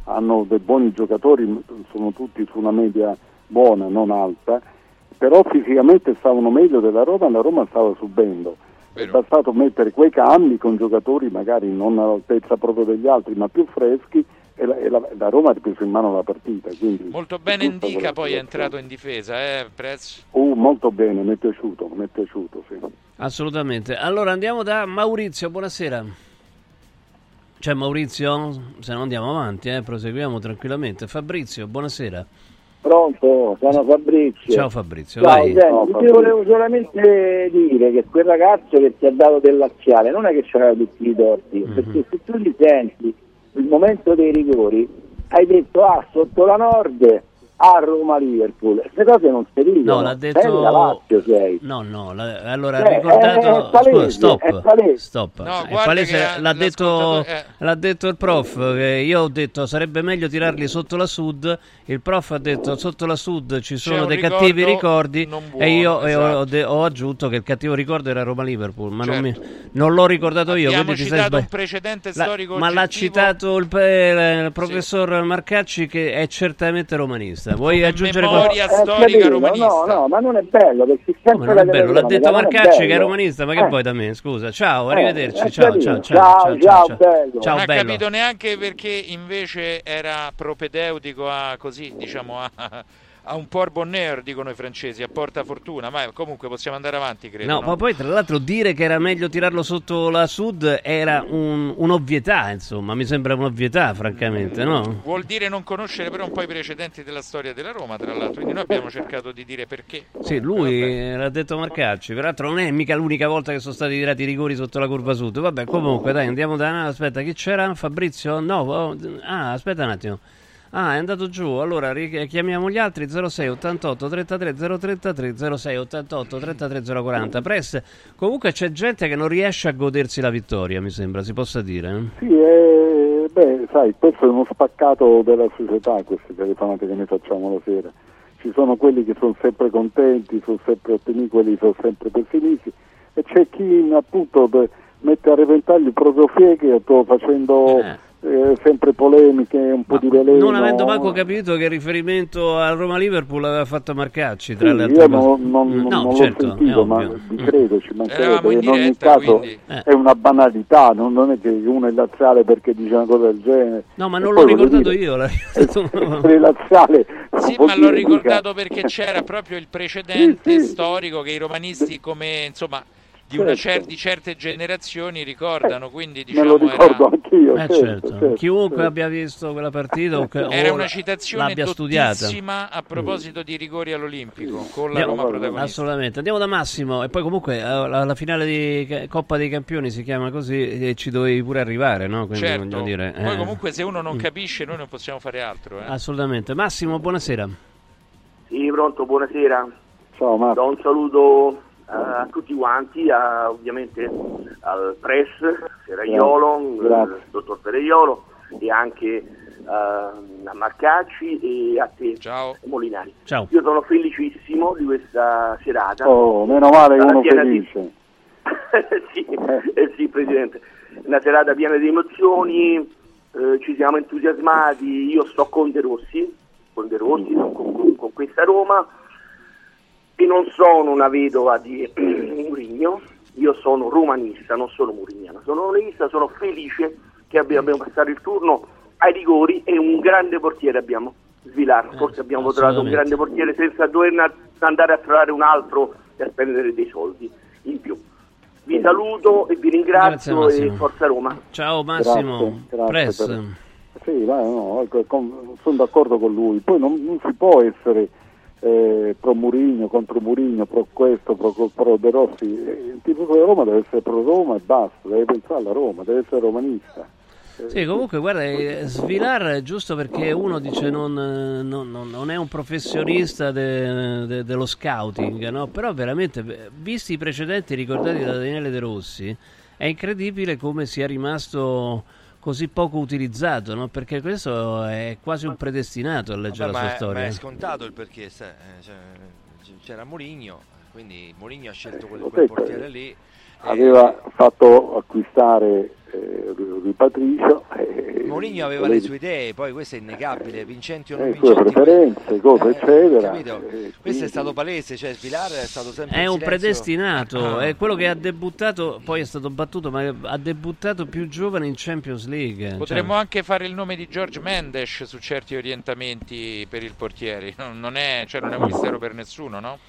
hanno dei buoni giocatori, sono tutti su una media buona, non alta, però fisicamente stavano meglio della Roma e la Roma stava subendo. È bastato mettere quei cambi con giocatori magari non all'altezza proprio degli altri, ma più freschi e la, e la- la Roma ha ripreso in mano la partita. Quindi, Molto bene Indica poi è entrato in difesa, eh, Prez. Uh, molto bene, mi è piaciuto, mi è piaciuto, sì. Assolutamente. Allora andiamo da Maurizio, buonasera. C'è Maurizio? Se no andiamo avanti, eh, proseguiamo tranquillamente. Fabrizio, buonasera. Pronto, sono Fabrizio. Ciao Fabrizio, Ciao, vai. senti, ti volevo solamente dire che quel ragazzo che ti ha dato del laziale non è che c'era tutti i torti, Mhm. perché se tu li senti il momento dei rigori, hai detto ah sotto la Nord a Roma-Liverpool. Queste cose non si dicono. No, l'ha detto... Sei della Lazio sei. No, no, la- allora Eh, ha ricordato... è- è palese, Scusa, stop, è palese. stop. No, È guarda palese, l'ha, detto, eh. l'ha detto il prof, che io ho detto sarebbe meglio tirarli sotto la sud, il prof ha detto sotto la sud ci sono un dei ricordo cattivi ricordi buono, e io e ho, esatto. de- ho aggiunto che il cattivo ricordo era Roma-Liverpool, ma non, mi- Certo. non l'ho ricordato io. Abbiamo citato un sbagli- precedente La- storico ma l'ha oggettivo. citato il, pe- il professor Marcacci che è certamente romanista. Vuoi aggiungere qualcosa? storica capito? romanista. No, no, ma non è bello perché sempre non è bello? L'ha detto Marcacci che è romanista, ma che Eh. vuoi da me? Scusa, ciao, Eh, arrivederci. è ciao, carino. ciao, ciao, Ciao, ciao, bello. Ciao, non ha bello. capito neanche perché invece era propedeutico a così, diciamo, a, a un por bonheur, dicono i francesi, a porta fortuna, ma comunque possiamo andare avanti, credo. No, no? ma poi tra l'altro dire che era meglio tirarlo sotto la sud era un- un'ovvietà, insomma, mi sembra un'ovvietà, francamente, no? Vuol dire non conoscere però un po' i precedenti della storia della Roma, tra l'altro, quindi noi abbiamo cercato di dire perché. Sì, lui l'ha detto Marcacci, peraltro non è mica l'unica volta che sono stati tirati i rigori sotto la curva sud. Vabbè, comunque, dai, andiamo da... Aspetta, chi c'era? Fabrizio? No, oh, ah, aspetta un attimo. Ah, è andato giù. Allora ri- chiamiamo gli altri 06 88 33 033 06 88 33 040. Press. Comunque c'è gente che non riesce a godersi la vittoria, mi sembra, si possa dire. eh? Sì, eh, beh, sai, questo è uno spaccato della società, queste telefonate che noi facciamo la sera. Ci sono quelli che sono sempre contenti, sono sempre ottimiti, quelli che sono sempre pessimisti e c'è chi appunto mette a repentaglio il proprio fegato facendo eh, sempre polemiche, un po' di veleno. Non avendo manco capito che riferimento al Roma-Liverpool aveva fatto Marcacci, tra Sì, le altre io cose. non, non- Mm, non no, l'ho certo, sentito, è ma vi Mm. credo, ci mancherebbe. Eravamo in In ogni diretta, caso quindi. Eh. è una banalità, non, non è che uno è laziale perché dice una cosa del genere. No, ma non l'ho ricordato dire, io. essere laziale non Sì, ma l'ho ricordato perché c'era proprio il precedente Sì, sì. storico che i romanisti, come insomma, di, una Certo. cer- di certe generazioni ricordano, quindi Me lo diciamo ricordo era, anch'io. Eh, certo, certo. certo, Chiunque certo. abbia visto quella partita o, che, era una citazione l'abbia studiata. dottissima a proposito di rigori all'Olimpico con la Andiamo- Roma protagonista. Assolutamente. Andiamo da Massimo e poi comunque eh, la, la finale di Coppa dei Campioni si chiama così e ci dovevi pure arrivare, no? Quindi Certo, voglio dire, poi eh, comunque se uno non Mm. capisce noi non possiamo fare altro. eh. Assolutamente. Massimo, buonasera. Sì, pronto, buonasera. Ciao Marco. Do un saluto eh, a tutti quanti, a- ovviamente al press, Ferraiolo, il dottor Ferraiolo e anche eh, a Marcacci e a te, Molinari. Ciao. Io sono felicissimo di questa serata. Oh, meno male che uno di- felice. sì, eh sì, Presidente. Una serata piena di emozioni, eh, ci siamo entusiasmati, io sto con De Rossi, con De Rossi, con, con- con questa Roma, e non sono una vedova di Murigno, io sono romanista, non sono murignano, sono romanista, sono felice che abbia- abbiamo passato il turno ai rigori e un grande portiere abbiamo, Svilar, forse abbiamo trovato un grande portiere senza dover andare a trovare un altro e a spendere dei soldi in più. Vi saluto e vi ringrazio e Massimo. Forza Roma. Ciao Massimo. Grazie, grazie per- Sì, no, ecco, sono d'accordo con lui. Poi non, non si può essere eh, pro Murigno, contro Murigno, pro questo, pro, pro De Rossi. Eh, Il tifoso di Roma deve essere pro Roma e basta, deve pensare alla Roma, deve essere romanista. Eh, Sì, comunque guarda, eh, Svilar giusto perché uno dice non, non- non- è un professionista de- de- dello scouting, no? però veramente, visti i precedenti ricordati da Daniele De Rossi, è incredibile come sia rimasto così poco utilizzato, no? perché questo è quasi un predestinato a leggere Vabbè, la ma, sua è, ma storia. è scontato il perché cioè, c'era Mourinho, quindi Mourinho ha scelto quel, quel portiere lì. Aveva fatto acquistare eh, Rui Patricio. eh, Mourinho aveva le sue idee, poi questo è innegabile, vincenti o non le sue vincenti. preferenze, cose, Eh, eccetera. Eh, Questo quindi- è stato palese, cioè Svilar è stato sempre È un silenzio. predestinato, Ah. è quello che ha debuttato, poi è stato battuto, ma ha debuttato più giovane in Champions League. cioè- Potremmo anche fare il nome di George Mendes su certi orientamenti per il portiere, non è, cioè, non è un mistero per nessuno, no?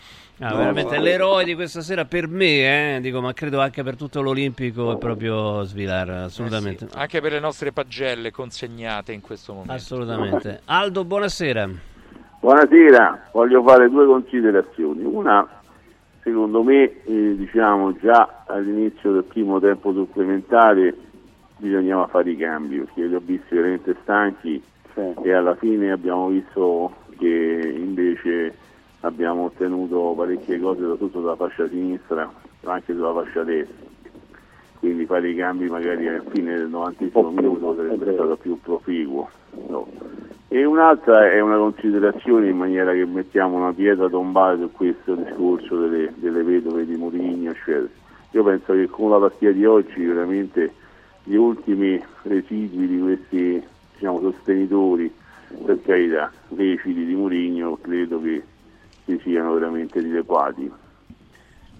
Ah, veramente l'eroe di questa sera per me, eh, dico, ma credo anche per tutto l'Olimpico è proprio Svilar, assolutamente. Anche per le nostre pagelle consegnate in questo momento. Assolutamente. Aldo, buonasera. Buonasera, voglio fare due considerazioni. Una, secondo me, eh, diciamo già all'inizio del primo tempo supplementare bisognava fare i cambi perché li ho visti veramente stanchi e alla fine abbiamo visto perché invece abbiamo ottenuto parecchie cose soprattutto sulla fascia sinistra, anche sulla fascia destra. Quindi fare i cambi magari alla fine del 90 minuto sarebbe stato più proficuo. no. E un'altra è una considerazione in maniera che mettiamo una pietra tombale su questo discorso delle, delle vedove di Mourinho, eccetera. Io penso che con la partita di oggi veramente gli ultimi residui di questi diciamo, sostenitori, per carità, leciti di Mourinho, credo che si siano veramente dileguati.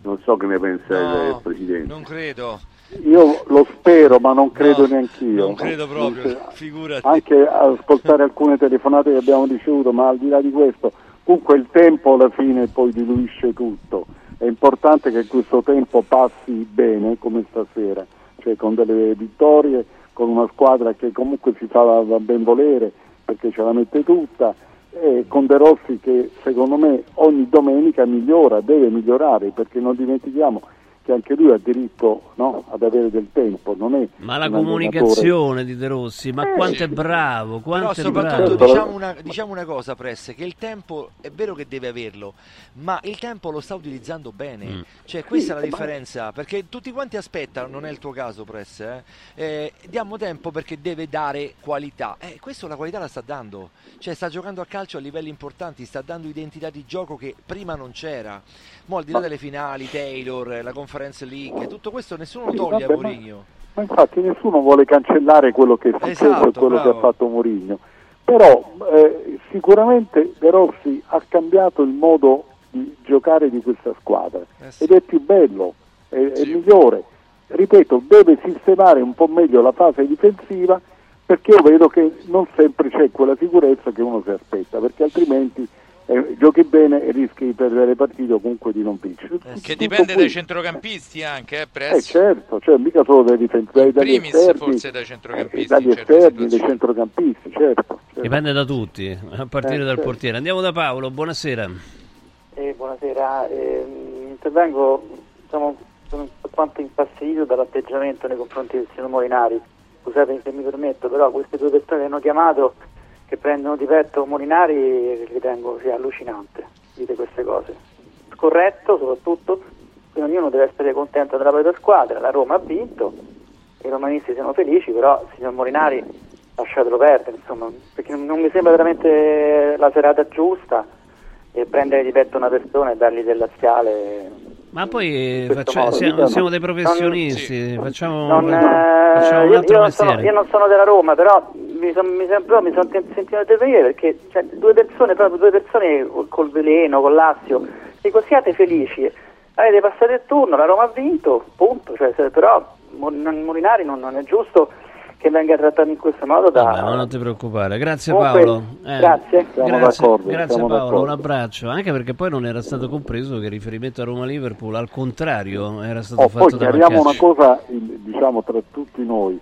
Non so che ne pensa No, il Presidente. Non credo. Io lo spero, ma non credo neanch'io. Non credo proprio, figurati. Anche ascoltare alcune telefonate che abbiamo ricevuto, ma al di là di questo, comunque il tempo alla fine poi diluisce tutto. È importante che questo tempo passi bene come stasera, cioè con delle vittorie, con una squadra che comunque si fa ben volere perché ce la mette tutta e con De Rossi che secondo me ogni domenica migliora, deve migliorare perché non dimentichiamo che anche lui ha diritto no, ad avere del tempo, non è Ma la allenatore- comunicazione di De Rossi, ma Eh, quanto sì. è bravo, Però quanto è soprattutto bravo. diciamo una, diciamo una cosa, Press, che il tempo è vero che deve averlo, ma il tempo lo sta utilizzando bene. Mm. Cioè, questa Sì, è la ma- differenza, perché tutti quanti aspettano, non è il tuo caso, Press, eh? Eh, diamo tempo perché deve dare qualità. Eh, questo la qualità la sta dando. Cioè, sta giocando a calcio a livelli importanti, sta dando identità di gioco che prima non c'era. Mo' al di là delle finali, Taylor, la Conference League, tutto questo nessuno lo Sì, toglie a vabbè, ma- Mourinho. Ma infatti nessuno vuole cancellare quello che è successo Esatto, e quello bravo. che ha fatto Mourinho. Però eh, sicuramente De Rossi ha cambiato il modo di giocare di questa squadra Eh sì. ed è più bello, è, è migliore. Ripeto, deve sistemare un po' meglio la fase difensiva perché io vedo che non sempre c'è quella sicurezza che uno si aspetta, perché altrimenti eh, giochi bene e rischi di perdere le partite o comunque di non vincere. Che Tutto dipende qui. dai centrocampisti anche, eh, Eh certo, cioè mica solo dai difensori, dagli primis esterni, forse dai eh, centrocampisti dagli in certe esterni, dai centrocampisti, certo. certo. Dipende da tutti, a partire Eh, dal certo. portiere. Andiamo da Paolo, buonasera. Eh, buonasera, ehm, intervengo, diciamo, sono alquanto infastidito dall'atteggiamento nei confronti del signor Molinari. Scusate se mi permetto, però queste due persone che hanno chiamato che prendono di petto Molinari ritengo sia allucinante dite queste cose. Scorretto soprattutto, quindi ognuno deve essere contento della propria squadra, la Roma ha vinto, i romanisti sono felici, però il signor Molinari lasciatelo perdere, insomma, perché non non mi sembra veramente la serata giusta e prendere di petto una persona e dargli del laziale. Ma poi questo faccia- modo, siamo, siamo non- dei professionisti, facciamo, Non, eh, facciamo un io, altro io non sono, mestiere. io non sono della Roma, però mi sono mi son, però mi son ten- sentito intervenire perché cioè, due persone, proprio due persone col, veleno, con l'Assio, dico siate felici, avete passato il turno, la Roma ha vinto, punto, cioè, però Molinari non, non è giusto che venga trattato in questo modo da... Vabbè, ma non ti preoccupare. Grazie Comunque, Paolo. Eh, grazie. Grazie, d'accordo, grazie Paolo, un abbraccio. Anche perché poi non era stato compreso che il riferimento a Roma-Liverpool, al contrario, era stato Oh, fatto poi da chiariamo una cosa, diciamo, tra tutti noi,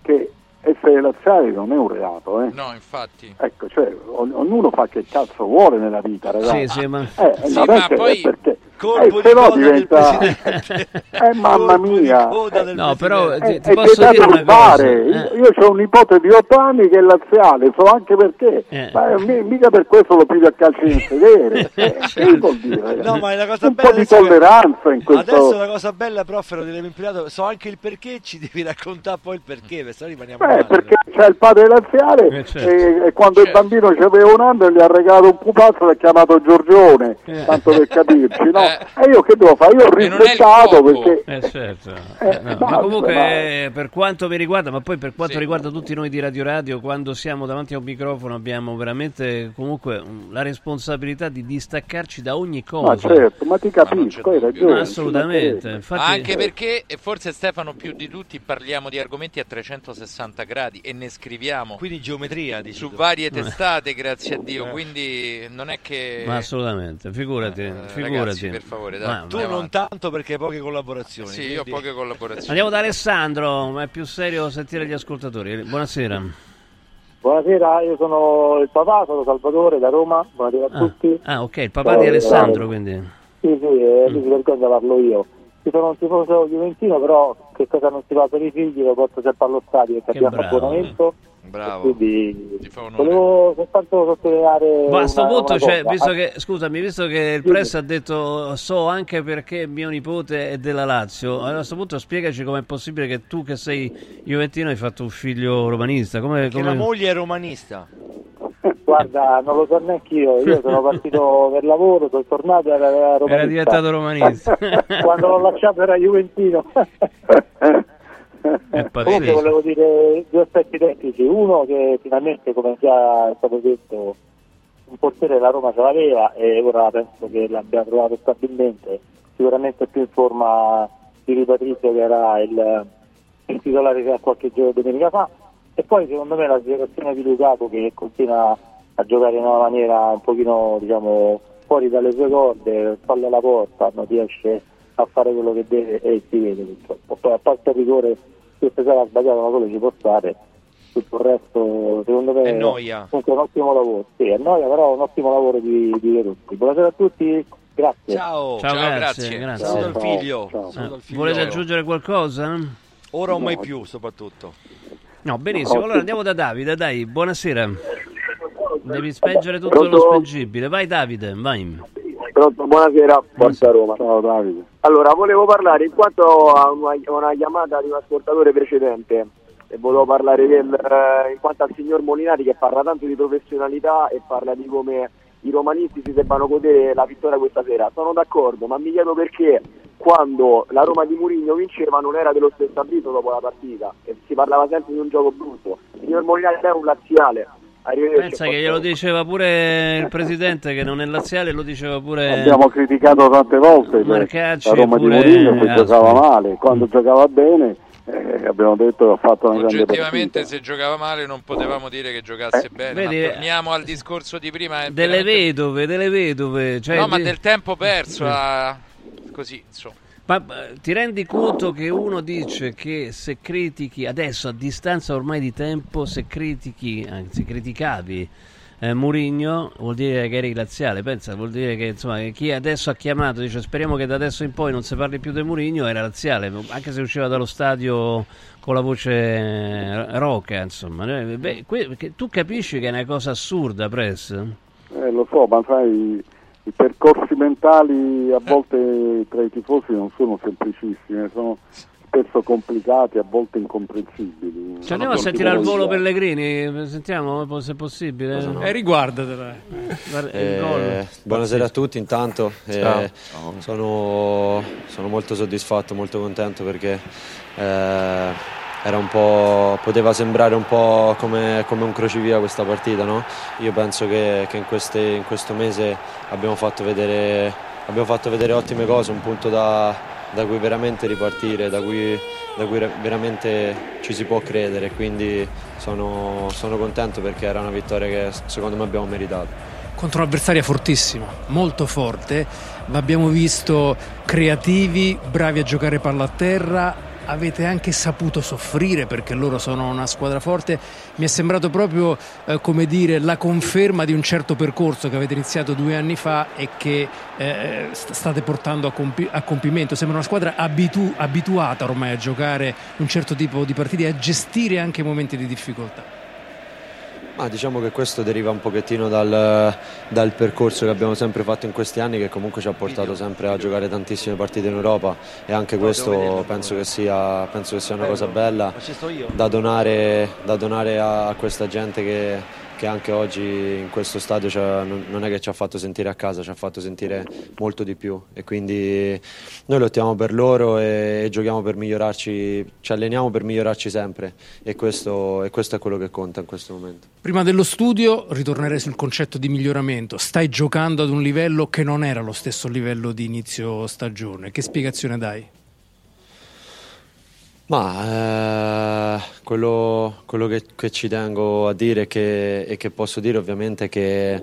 che essere laziali non è un reato, eh. No, infatti. Ecco, cioè, ogn- ognuno fa che cazzo vuole nella vita, ragazzi. Sì, sì, ma- Eh, Sì, ma è che- poi- perché Colpo eh, del diventa presidente. eh mamma Colpo mia No, però ti, ti Eh, posso è dire da una cosa. eh. Io, io ho un nipote di 8 anni che è laziale, so anche perché, Eh. ma mi- mica per questo lo piglio a calcio in sedere. Eh, che vuol dire? No, ma la cosa un bella po' di che- tolleranza in questo. Adesso la cosa bella, prof, lo diremo in privato, so anche il perché, ci devi raccontare poi il perché, perché sennò rimaniamo Beh, male. perché c'è il padre laziale Eh, certo. e, e quando il bambino aveva un anno gli ha regalato un pupazzo l'ha chiamato Giorgione, tanto per capirci, no? Eh. E io che devo fare? Io ho rispettato perché... Eh, certo. Eh, No, basta, ma comunque ma- eh, per quanto mi riguarda, ma poi per quanto Sì. riguarda tutti noi di Radio Radio, quando siamo davanti a un microfono abbiamo veramente comunque la responsabilità di distaccarci da ogni cosa. Ma certo, ma ti Ma c'è capisco, hai dubbio. ragione. Ma assolutamente. Infatti, Anche perché, e forse Stefano più di tutti, parliamo di argomenti a 360 gradi e ne scriviamo Quindi geometria, dici su tu. varie testate, grazie a Dio. Eh. Quindi non è che... ma assolutamente, figurati, Eh, figurati. ragazzi, per favore, dai. Ma- Tu non tanto perché hai poche collaborazioni. Sì, io ho quindi- poche collaborazioni. Andiamo da Alessandro, ma è più serio sentire gli ascoltatori. Buonasera. Buonasera, io sono il papà, sono Salvatore da Roma, buonasera a Ah, tutti. ah, ok, il papà di Eh, Alessandro, eh, quindi. Sì, sì, eh, Mm. lui si vergogna parlo io. Sono un tifoso juventino, però che cosa non si fa per i figli lo porto sempre allo stadio perché Che abbiamo bravo. abbonamento Bravo. Quindi volevo soltanto sottolineare. Ma a sto una- punto, cioè, visto Ah, che, scusami, visto che il press ha detto so anche perché mio nipote è della Lazio, allora a questo punto spiegaci com'è possibile che tu che sei Juventino hai fatto un figlio romanista. Come, Che la come... moglie è romanista. Guarda, non lo so neanche io. Io sono partito per lavoro, sono tornato e era romanista. Era diventato romanista. Quando l'ho lasciato era Juventino. Comunque volevo dire due aspetti tecnici. Uno che finalmente, come già è stato detto, un portiere della Roma ce l'aveva e ora penso che l'abbia trovato stabilmente. Sicuramente più in forma di Rui Patrizio che era il, il titolare che ha qualche giorno domenica fa. E poi secondo me la situazione di Lukaku che continua a giocare in una maniera un pochino diciamo fuori dalle sue corde, spalle alla porta, non riesce a fare quello che deve e si vede purtroppo. Poi a parte il rigore questa sera ha sbagliato ma quello ci può stare. Tutto il resto secondo me È noia. comunque un ottimo lavoro. Sì, è noia, però un ottimo lavoro di, di Veruschi. Buonasera a tutti, grazie. Ciao, Ciao, grazie, grazie. Figlio. Ciao. Saluto il Eh, figlio. volete aggiungere qualcosa? Ora o mai più, soprattutto. No, benissimo. Allora andiamo da Davide, dai, buonasera. Devi spengere tutto Pronto? lo spengibile. Vai Davide, vai. Pronto, buonasera, Forza Roma. Ciao Davide. Allora, volevo parlare in quanto a una, una chiamata di un ascoltatore precedente e volevo parlare del, eh, in quanto al signor Molinari che parla tanto di professionalità e parla di come i romanisti si debbano godere la vittoria questa sera. Sono d'accordo, ma mi chiedo perché quando la Roma di Murigno vinceva non era dello stesso avviso dopo la partita e si parlava sempre di un gioco brutto. Il signor Molinari è un laziale. Pensa che glielo diceva pure il presidente che non è laziale, lo diceva pure Abbiamo criticato tante volte che Marcacci la Roma di pure Mourinho che altri. giocava male, quando giocava bene eh, abbiamo detto che ha fatto una grande partita. Oggettivamente se giocava male non potevamo dire che giocasse bene, vedi, ma torniamo al discorso di prima. è delle veramente- vedove, delle vedove. Cioè no, ma di- del tempo perso, a- così, insomma. Ma ti rendi conto che uno dice che se critichi adesso a distanza ormai di tempo, se critichi, anzi criticavi eh, Murigno, vuol dire che eri laziale. Pensa, vuol dire che insomma, chi adesso ha chiamato dice speriamo che da adesso in poi non si parli più di Murigno, era laziale, anche se usciva dallo stadio con la voce eh, roca, insomma. Eh, beh, que- tu capisci che è una cosa assurda, Press? Eh, lo so, ma sai, i percorsi mentali a volte tra i tifosi non sono semplicissimi, sono spesso complicati, a volte incomprensibili. Ci andiamo a sentire al volo Pellegrini, sentiamo se è possibile. E riguardatela. Guarda, il Eh, buonasera a tutti intanto, Eh, sono, sono molto soddisfatto, molto contento perché eh, poteva sembrare un po' come, come un crocevia questa partita. No? Io penso che, che in, queste- in questo mese abbiamo fatto, vedere, abbiamo fatto vedere ottime cose, un punto da, da cui veramente ripartire, da cui, da cui veramente ci si può credere, quindi sono, sono contento perché era una vittoria che secondo me abbiamo meritato. contro un'avversaria fortissima, molto forte. L'abbiamo visto creativi, bravi a giocare palla a terra. Avete anche saputo soffrire perché loro sono una squadra forte. Mi è sembrato proprio, eh, come dire, la conferma di un certo percorso che avete iniziato due anni fa e che eh, st- state portando a, compi- a compimento. Sembra una squadra abitu- abituata ormai a giocare un certo tipo di partite e a gestire anche momenti di difficoltà. Ma diciamo che questo deriva un pochettino dal, dal percorso che abbiamo sempre fatto in questi anni che comunque ci ha portato sempre a giocare tantissime partite in Europa. E anche questo penso che sia, penso che sia una cosa bella da donare, da donare a questa gente che, che anche oggi in questo stadio non, è che ci ha fatto sentire a casa, ci ha fatto sentire molto di più e quindi noi lottiamo per loro e, e giochiamo per migliorarci, ci alleniamo per migliorarci sempre e questo, e questo è quello che conta in questo momento. Prima dello studio ritornerei sul concetto di miglioramento. Stai giocando ad un livello che non era lo stesso livello di inizio stagione. Che spiegazione dai? Ma eh, quello, quello che, che ci tengo a dire che- e che posso dire ovviamente è che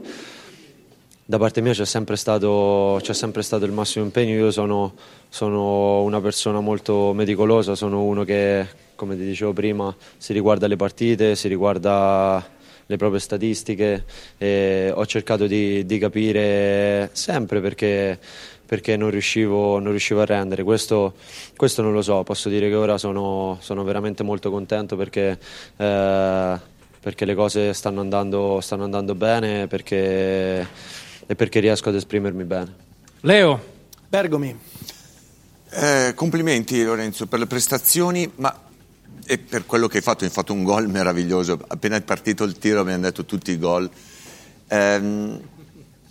da parte mia c'è sempre stato, c'è sempre stato il massimo impegno. Io sono, sono una persona molto meticolosa, sono uno che, come ti dicevo prima, si riguarda le partite, si riguarda le proprie statistiche ho cercato di, di capire sempre perché, perché non, riuscivo, non riuscivo a rendere. Questo, questo non lo so, posso dire che ora sono, sono veramente molto contento perché eh, perché le cose stanno andando, stanno andando bene perché, e perché riesco ad esprimermi bene. Leo. Bergomi. Eh, complimenti Lorenzo per le prestazioni, ma e per quello che hai fatto, hai fatto un gol meraviglioso. Appena è partito il tiro abbiamo detto tutti i gol.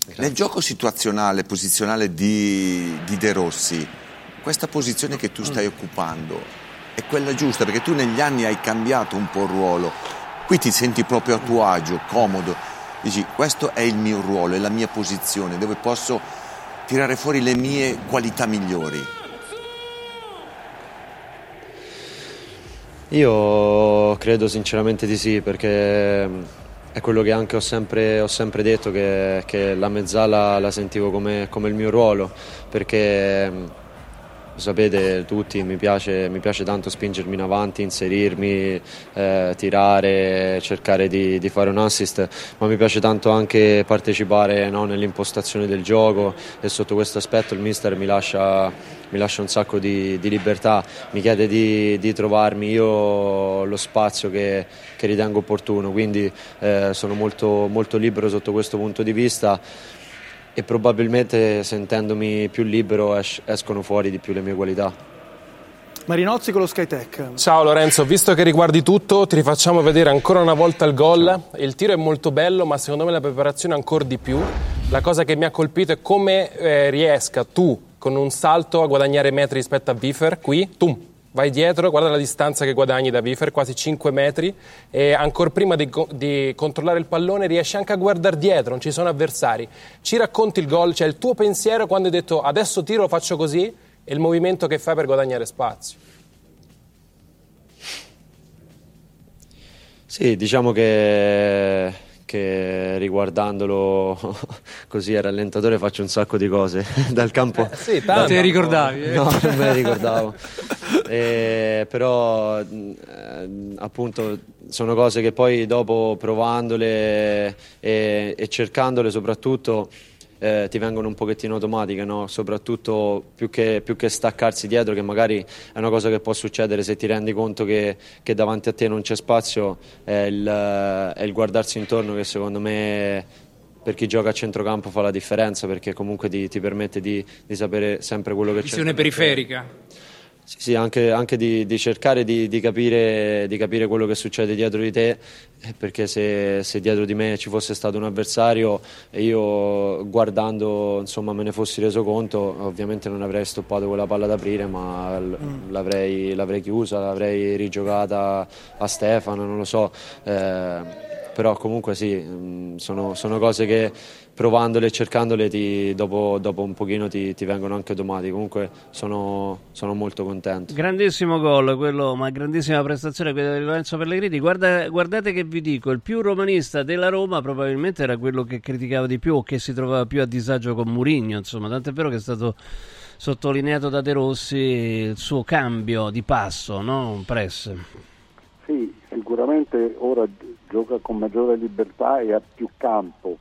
Ehm, nel gioco situazionale, posizionale di, di De Rossi, questa posizione che tu stai occupando è quella giusta perché tu negli anni hai cambiato un po' il ruolo. Qui ti senti proprio a tuo agio, comodo. Dici, questo è il mio ruolo, è la mia posizione, dove posso tirare fuori le mie qualità migliori. Io credo sinceramente di sì, perché mm, è quello che anche ho sempre, ho sempre detto, che, che, la mezzala la sentivo come, come il mio ruolo, perché lo sapete tutti, mi piace, mi piace, tanto spingermi in avanti, inserirmi, eh, tirare, cercare di, di, fare un assist, ma mi piace tanto anche partecipare no, nell'impostazione del gioco e sotto questo aspetto il mister mi lascia, mi lascia un sacco di, di, libertà, mi chiede di, di, trovarmi io lo spazio che, che ritengo opportuno, quindi eh, sono molto, molto libero sotto questo punto di vista e probabilmente sentendomi più libero es- escono fuori di più le mie qualità. Marinozzi con lo Skytech. Ciao Lorenzo, visto che riguardi tutto, ti rifacciamo vedere ancora una volta il gol. Il tiro è molto bello, ma secondo me la preparazione ancora di più. La cosa che mi ha colpito è come eh, riesca tu con un salto a guadagnare metri rispetto a Bifer qui, tum, vai dietro, guarda la distanza che guadagni da Bifer, quasi 5 metri, e ancora prima di, di, controllare il pallone riesci anche a guardare dietro, non ci sono avversari. Ci racconti il gol, cioè il tuo pensiero quando hai detto adesso tiro, lo faccio così, e il movimento che fai per guadagnare spazio. Sì, diciamo che che riguardandolo così a rallentatore faccio un sacco di cose dal campo. Eh, sì, tanto. Te ricordavi? Eh? No, non me le ricordavo. eh, però eh, appunto sono cose che poi dopo provandole e, e cercandole soprattutto eh, ti vengono un pochettino automatiche, no? soprattutto più che, più che, staccarsi dietro, che magari è una cosa che può succedere se ti rendi conto che, che davanti a te non c'è spazio, è il, è il guardarsi intorno che secondo me per chi gioca a centrocampo fa la differenza perché comunque ti, ti permette di, di, sapere sempre quello che c'è. Visione periferica. Sì, sì anche, anche di, di, cercare di, di, capire, di, capire, quello che succede dietro di te, eh, perché se, se, dietro di me ci fosse stato un avversario e io guardando insomma, me ne fossi reso conto, ovviamente non avrei stoppato quella palla ad aprire, ma mm. l'avrei, l'avrei, chiusa, l'avrei rigiocata a Stefano, non lo so. Eh, però comunque sì, mm, sono, sono cose che provandole e cercandole ti, dopo, dopo, un pochino ti, ti, vengono anche automatiche. Comunque sono, sono, molto contento. Grandissimo gol, quello, ma grandissima prestazione quella di Lorenzo Pellegrini. Guarda, guardate che vi dico, il più romanista della Roma probabilmente era quello che criticava di più o che si trovava più a disagio con Murigno, insomma, tant'è vero che è stato sottolineato da De Rossi il suo cambio di passo, no? Press. Sì, sicuramente ora gioca con maggiore libertà e ha più campo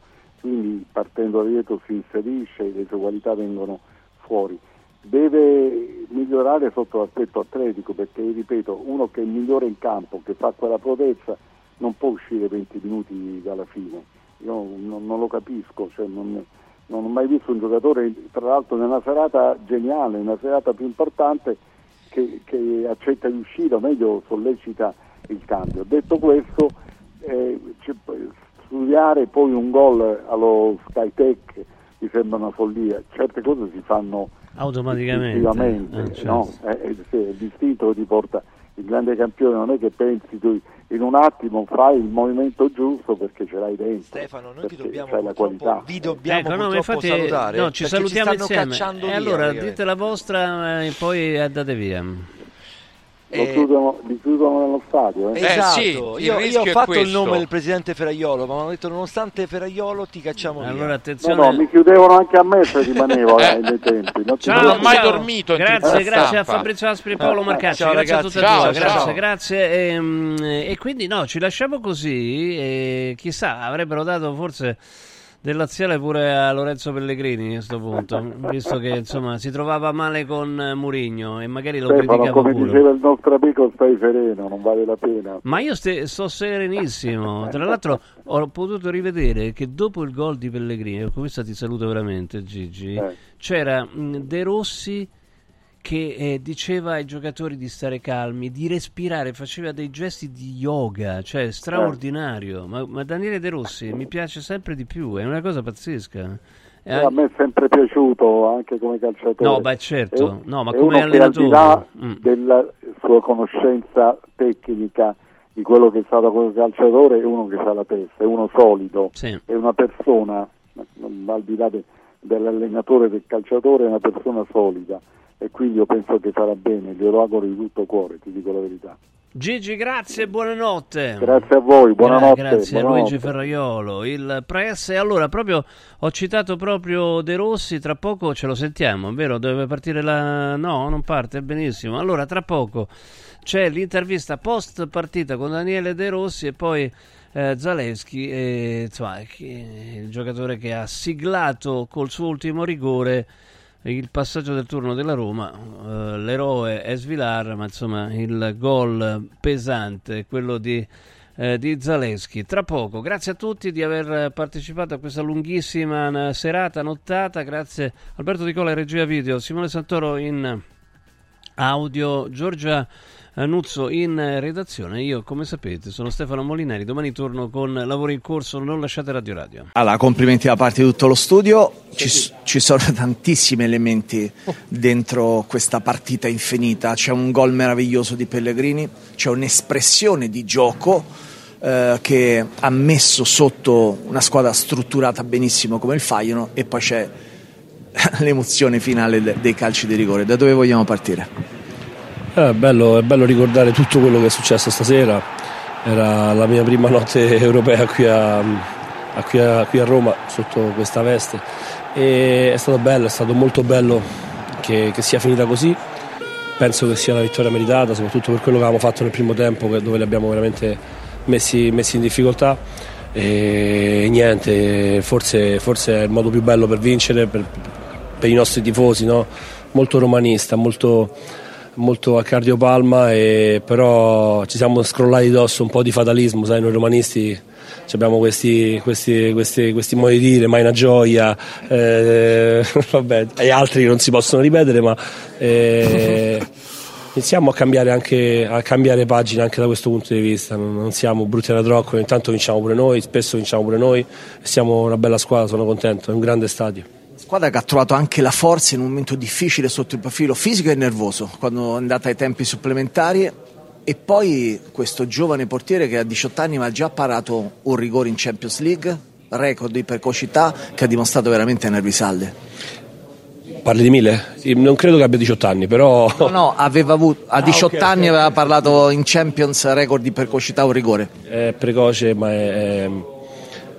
quindi partendo da dietro si inserisce le sue qualità vengono fuori. Deve migliorare sotto l'aspetto atletico perché, ripeto, uno che è migliore in campo, che fa quella protezza, non può uscire 20 minuti dalla fine. Io non, non lo capisco, cioè non, non, ho mai visto un giocatore, tra l'altro nella serata geniale, nella serata più importante, che, che accetta di uscire, o meglio sollecita il cambio. Detto questo, eh, studiare poi un gol allo Skytech mi sembra una follia, certe cose si fanno automaticamente, eh, certo. no? è l'istinto che ti porta il grande campione non è che pensi tu in un attimo fai il movimento giusto perché ce l'hai dentro Stefano noi ti dobbiamo la qualità. vi dobbiamo ecco, no, infatti, salutare no, ci salutiamo ci insieme. e allora dite la vostra e poi andate via lo eh, chiudono, li chiudono nello stadio. Eh? Esatto, eh sì, io, io, ho fatto il nome del presidente Ferraiolo, ma mi hanno detto nonostante Ferraiolo ti cacciamo allora, via. Attenzione. No, no, mi chiudevano anche a me se rimanevo eh, nei tempi. Non ciao, non ho mai dormito. Grazie, grazie a Fabrizio Aspri e Paolo Marcacci. Ciao, grazie ragazzi. a tutti e due. Grazie, ciao. grazie. E, ehm, e, quindi no, ci lasciamo così e chissà, avrebbero dato forse del laziale pure a Lorenzo Pellegrini a questo punto, visto che insomma si trovava male con Murigno e magari lo Stefano, criticava come pure. diceva il nostro amico, stai sereno, non vale la pena. Ma io ste- sto serenissimo. Tra l'altro, ho potuto rivedere che dopo il gol di Pellegrini, con questa ti saluto veramente, Gigi. C'era mh, De Rossi che eh, diceva ai giocatori di stare calmi, di respirare, faceva dei gesti di yoga, cioè straordinario. Ma, ma Daniele De Rossi mi piace sempre di più, è una cosa pazzesca. Eh, a me è sempre piaciuto anche come calciatore. No, beh, certo. È No, ma come che al di là allenatore. Mm. della sua conoscenza tecnica di quello che è stato come calciatore, è uno che ha la testa, è uno solido, Sì. è una persona, al di là de- dell'allenatore del calciatore, è una persona solida e quindi io penso che farà bene, glielo auguro di tutto cuore, ti dico la verità. Gigi, grazie e buonanotte. Grazie a voi, buonanotte. Gra- grazie a buonanotte. Luigi Ferraiolo. Il press, e allora proprio ho citato proprio De Rossi, tra poco ce lo sentiamo, vero? Deve partire la... No, non parte, benissimo. Allora, tra poco c'è l'intervista post partita con Daniele De Rossi e poi eh, Zalewski, e, insomma, il giocatore che ha siglato col suo ultimo rigore il passaggio del turno della Roma, eh, l'eroe è Svilar, ma insomma il gol pesante quello di, eh, di Zaleschi. Tra poco, grazie a tutti di aver partecipato a questa lunghissima serata, nottata, grazie Alberto Di Cola, regia video, Simone Santoro in audio, Giorgia Nuzzo in redazione. Io, come sapete, sono Stefano Molinari. Domani torno con lavori in corso. Non lasciate Radio Radio. Allora, complimenti da parte di tutto lo studio. Ci, ci sono tantissimi elementi dentro questa partita infinita. C'è un gol meraviglioso di Pellegrini, c'è un'espressione di gioco eh, che ha messo sotto una squadra strutturata benissimo come il Faiano e poi c'è l'emozione finale de- dei calci di rigore. Da dove vogliamo partire? Eh, bello, è bello ricordare tutto quello che è successo stasera. Era la mia prima notte europea qui a, a- qui a- qui a Roma sotto questa veste. E è stato bello, è stato molto bello che, che sia finita così. Penso che sia una vittoria meritata, soprattutto per quello che avevamo fatto nel primo tempo, dove li abbiamo veramente messi, messi in difficoltà. E niente, forse, forse è il modo più bello per vincere, per, per i nostri tifosi, no? molto romanista, molto, molto a cardiopalma, e però ci siamo scrollati addosso un po' di fatalismo, sai, noi romanisti abbiamo questi, questi, questi, questi modi di dire, mai una gioia, eh, vabbè, e altri non si possono ripetere, ma eh, iniziamo a cambiare, anche, a cambiare pagina anche da questo punto di vista, non, non siamo brutti alla trocco, intanto vinciamo pure noi, spesso vinciamo pure noi, siamo una bella squadra, sono contento, è un grande stadio. Squadra che ha trovato anche la forza in un momento difficile sotto il profilo fisico e nervoso, quando è andata ai tempi supplementari. E poi questo giovane portiere che a 18 anni ha già parato un rigore in Champions League, record di precocità che ha dimostrato veramente nervi salde. Parli di Mille? Non credo che abbia 18 anni, però... No, no, aveva avuto, a Ah, 18 ok, anni ok. aveva parlato in Champions record di precocità un rigore. È precoce ma è- è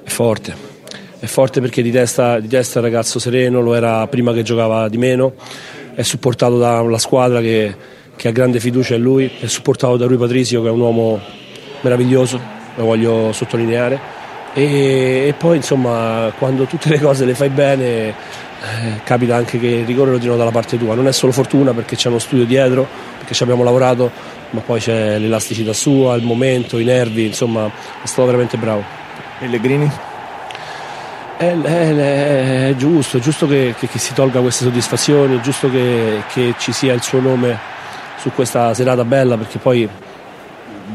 forte. È forte perché di testa, di testa è un ragazzo sereno, lo era prima che giocava di meno, è supportato da una squadra che, che ha grande fiducia in lui, è supportato da Rui Patricio che è un uomo meraviglioso, lo voglio sottolineare. E, e poi insomma quando tutte le cose le fai bene eh, capita anche che il rigore lo tirano dalla parte tua, non è solo fortuna perché c'è uno studio dietro, perché ci abbiamo lavorato, ma poi c'è l'elasticità sua, il momento, i nervi, insomma è stato veramente bravo. Pellegrini? È, è- è giusto, è giusto che, che- che si tolga queste soddisfazioni, è giusto che, che ci sia il suo nome su questa serata bella perché poi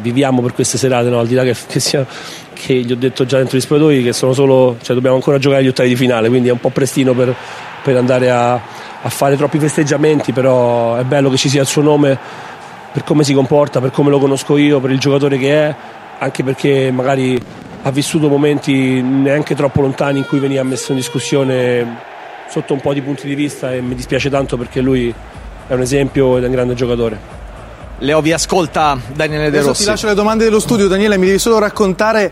viviamo per queste serate, no? al di là che, che sia, che gli ho detto già dentro gli spogliatoi che sono solo, cioè dobbiamo ancora giocare gli ottavi di finale, quindi è un po' prestino per, per andare a, a fare troppi festeggiamenti, però è bello che ci sia il suo nome per come si comporta, per come lo conosco io, per il giocatore che è, anche perché magari ha vissuto momenti neanche troppo lontani in cui veniva messo in discussione sotto un po' di punti di vista e mi dispiace tanto perché lui è un esempio ed è un grande giocatore. Leo vi ascolta Daniele De Adesso Rossi. ti lascio le domande dello studio, Daniele, mi devi solo raccontare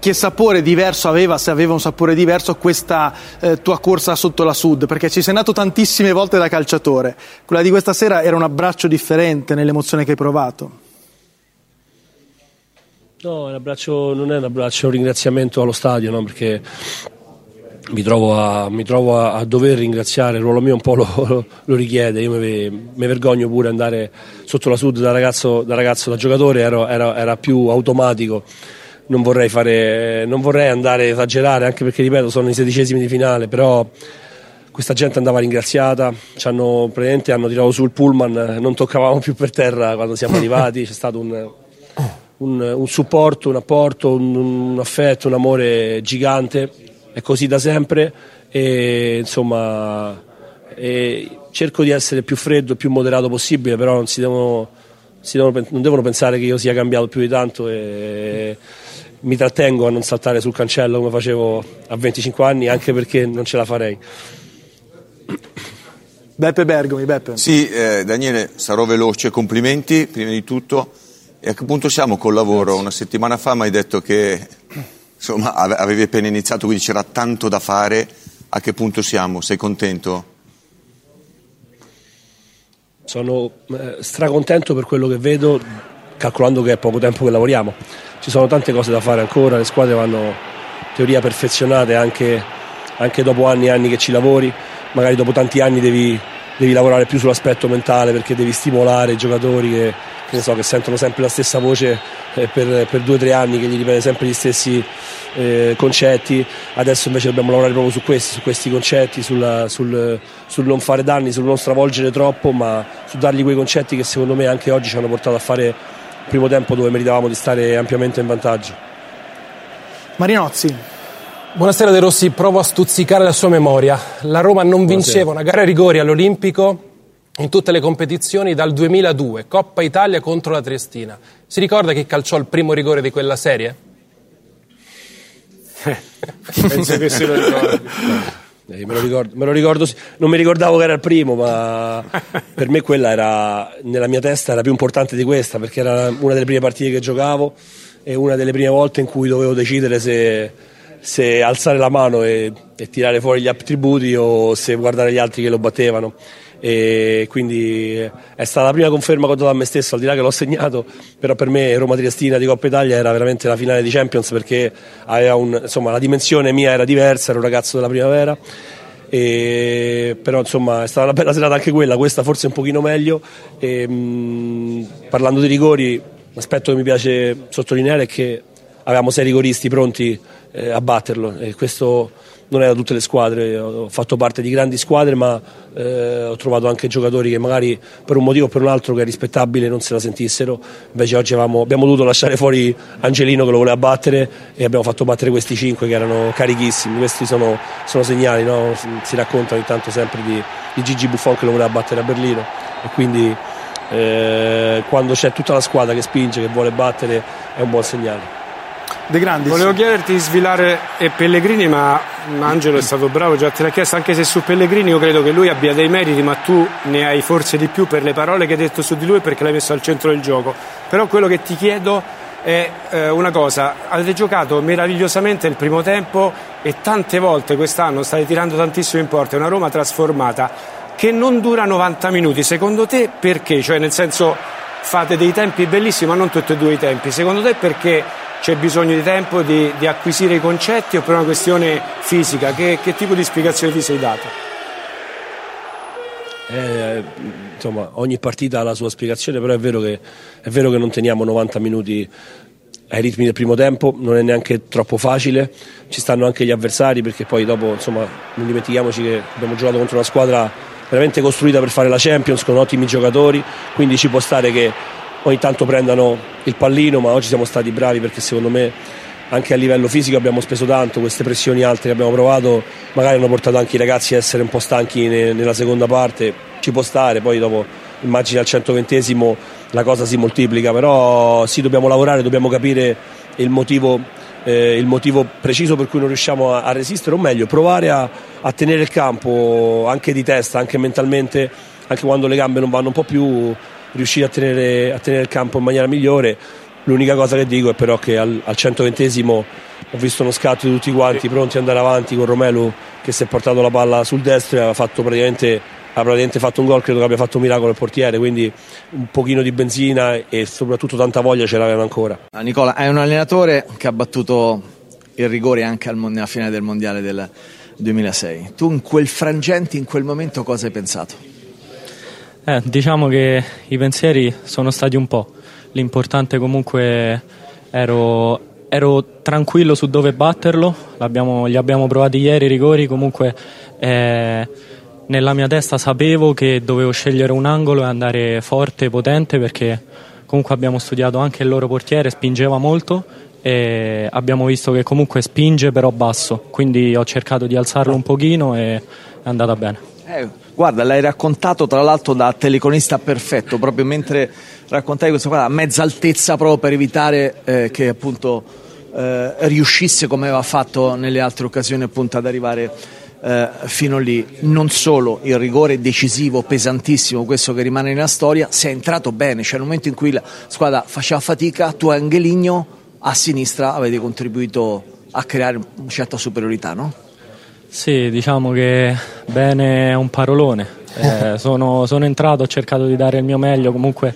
che sapore diverso aveva, se aveva un sapore diverso, questa eh, tua corsa sotto la Sud, perché ci sei andato tantissime volte da calciatore. Quella di questa sera era un abbraccio differente nell'emozione che hai provato. No, un abbraccio- non è un abbraccio, è un ringraziamento allo stadio, no? perché mi trovo, a, mi trovo a, a, dover ringraziare, il ruolo mio un po' lo, lo richiede, io mi, mi, vergogno pure andare sotto la sud da ragazzo, da, ragazzo, da giocatore, ero, era, era, più automatico, non vorrei, fare, non vorrei andare a esagerare, anche perché ripeto sono i sedicesimi di finale, però questa gente andava ringraziata, ci hanno, hanno tirato sul pullman, non toccavamo più per terra quando siamo arrivati, c'è stato un, un, un supporto, un apporto, un, un affetto, un amore gigante è così da sempre e insomma e cerco di essere più freddo, più moderato possibile, però non, si devono, si devono, non devono pensare che io sia cambiato più di tanto e mi trattengo a non saltare sul cancello come facevo a 25 anni, anche perché non ce la farei. Beppe Bergomi, Beppe. Sì, eh, Daniele, sarò veloce, complimenti prima di tutto. E a che punto siamo col lavoro? Una settimana fa mi hai detto che insomma, avevi appena iniziato, quindi c'era tanto da fare. A che punto siamo? Sei contento? Sono eh, stracontento per quello che vedo, calcolando che è poco tempo che lavoriamo. Ci sono tante cose da fare ancora, le squadre vanno in teoria perfezionate anche, anche dopo anni e anni che ci lavori. Magari dopo tanti anni devi, devi lavorare più sull'aspetto mentale perché devi stimolare i giocatori che, che, so, che sentono sempre la stessa voce eh, per, per, due o tre anni, che gli ripete sempre gli stessi eh, concetti. Adesso invece dobbiamo lavorare proprio su questi, su questi concetti, sulla, sul, sul, non fare danni, sul non stravolgere troppo, ma su dargli quei concetti che secondo me anche oggi ci hanno portato a fare il primo tempo dove meritavamo di stare ampiamente in vantaggio. Marinozzi. Buonasera De Rossi, provo a stuzzicare la sua memoria. La Roma non vinceva una gara a rigori all'Olimpico in tutte le competizioni dal 2002, Coppa Italia contro la Triestina. Si ricorda chi calciò il primo rigore di quella serie? Penso che se lo ricordi. Eh, me, lo ricordo, me lo ricordo, non mi ricordavo che era il primo, ma per me quella era, nella mia testa era più importante di questa, perché era una delle prime partite che giocavo e una delle prime volte in cui dovevo decidere se, se alzare la mano e, e tirare fuori gli attributi o se guardare gli altri che lo battevano e quindi è stata la prima conferma che ho dato a me stesso, al di là che l'ho segnato, però per me Roma Triestina di Coppa Italia era veramente la finale di Champions perché un, insomma, la dimensione mia era diversa, ero un ragazzo della primavera. E, però insomma è stata una bella serata anche quella, questa forse un pochino meglio. E, mh, parlando di rigori, l'aspetto che mi piace sottolineare è che avevamo sei rigoristi pronti eh, a batterlo e questo non da tutte le squadre, ho fatto parte di grandi squadre ma eh, ho trovato anche giocatori che magari per un motivo o per un altro che è rispettabile non se la sentissero, invece oggi avevamo, abbiamo dovuto lasciare fuori Angelino che lo voleva battere e abbiamo fatto battere questi cinque che erano carichissimi, questi sono, sono segnali, no? si raccontano intanto sempre di, di, Gigi Buffon che lo voleva battere a Berlino e quindi eh, quando c'è tutta la squadra che spinge, che vuole battere è un buon segnale. De Grandis. Volevo chiederti di svilare Pellegrini, ma Angelo è stato bravo, già te l'ha chiesto, anche se su Pellegrini io credo che lui abbia dei meriti, ma tu ne hai forse di più per le parole che hai detto su di lui perché l'hai messo al centro del gioco. Però quello che ti chiedo è eh, una cosa, avete giocato meravigliosamente il primo tempo e tante volte quest'anno state tirando tantissimo in porta, è una Roma trasformata che non dura 90 minuti, secondo te perché? Cioè nel senso fate dei tempi bellissimi ma non tutti e due i tempi, secondo te perché c'è bisogno di tempo di, di, acquisire i concetti o per una questione fisica? Che, che tipo di spiegazione ti sei dato? Eh, insomma, ogni partita ha la sua spiegazione, però è vero, che, è vero che non teniamo 90 minuti ai ritmi del primo tempo, non è neanche troppo facile, ci stanno anche gli avversari perché poi dopo insomma, non dimentichiamoci che abbiamo giocato contro una squadra veramente costruita per fare la Champions con ottimi giocatori, quindi ci può stare che ogni tanto prendano il pallino, ma oggi siamo stati bravi perché secondo me anche a livello fisico abbiamo speso tanto, queste pressioni alte che abbiamo provato magari hanno portato anche i ragazzi a essere un po' stanchi nella seconda parte, ci può stare, poi dopo immagini al 120esimo la cosa si moltiplica, però sì dobbiamo lavorare, dobbiamo capire il motivo, eh, il motivo preciso per cui non riusciamo a, a resistere, o meglio provare a, a tenere il campo anche di testa, anche mentalmente, anche quando le gambe non vanno un po' più riuscire a tenere, a tenere il campo in maniera migliore. L'unica cosa che dico è però che al, al 120esimo ho visto uno scatto di tutti quanti pronti ad andare avanti con Romelu che si è portato la palla sul destro e aveva fatto praticamente, ha praticamente fatto un gol, credo che abbia fatto un miracolo il portiere, quindi un pochino di benzina e soprattutto tanta voglia ce l'avevano ancora. Ah, Nicola, è un allenatore che ha battuto il rigore anche al, nella finale del mondiale del, 2006. Tu in quel frangente, in quel momento cosa hai pensato? Eh, diciamo che i pensieri sono stati un po'. L'importante comunque ero, ero tranquillo su dove batterlo, li abbiamo provati ieri i rigori, comunque eh, nella mia testa sapevo che dovevo scegliere un angolo e andare forte, potente perché comunque abbiamo studiato anche il loro portiere, spingeva molto e abbiamo visto che comunque spinge però basso, quindi ho cercato di alzarlo un pochino e è andata bene. Eh, guarda, l'hai raccontato tra l'altro da teleconista perfetto, proprio mentre raccontavi questa cosa a mezza altezza proprio per evitare eh, che appunto eh, riuscisse come aveva fatto nelle altre occasioni appunto ad arrivare eh, fino lì. Non solo il rigore decisivo, pesantissimo, questo che rimane nella storia, si è entrato bene, cioè nel momento in cui la squadra faceva fatica, tu Angeligno a sinistra avete contribuito a creare una certa superiorità, no? Sì, diciamo che bene è un parolone. Eh, sono, sono, entrato, ho cercato di dare il mio meglio, comunque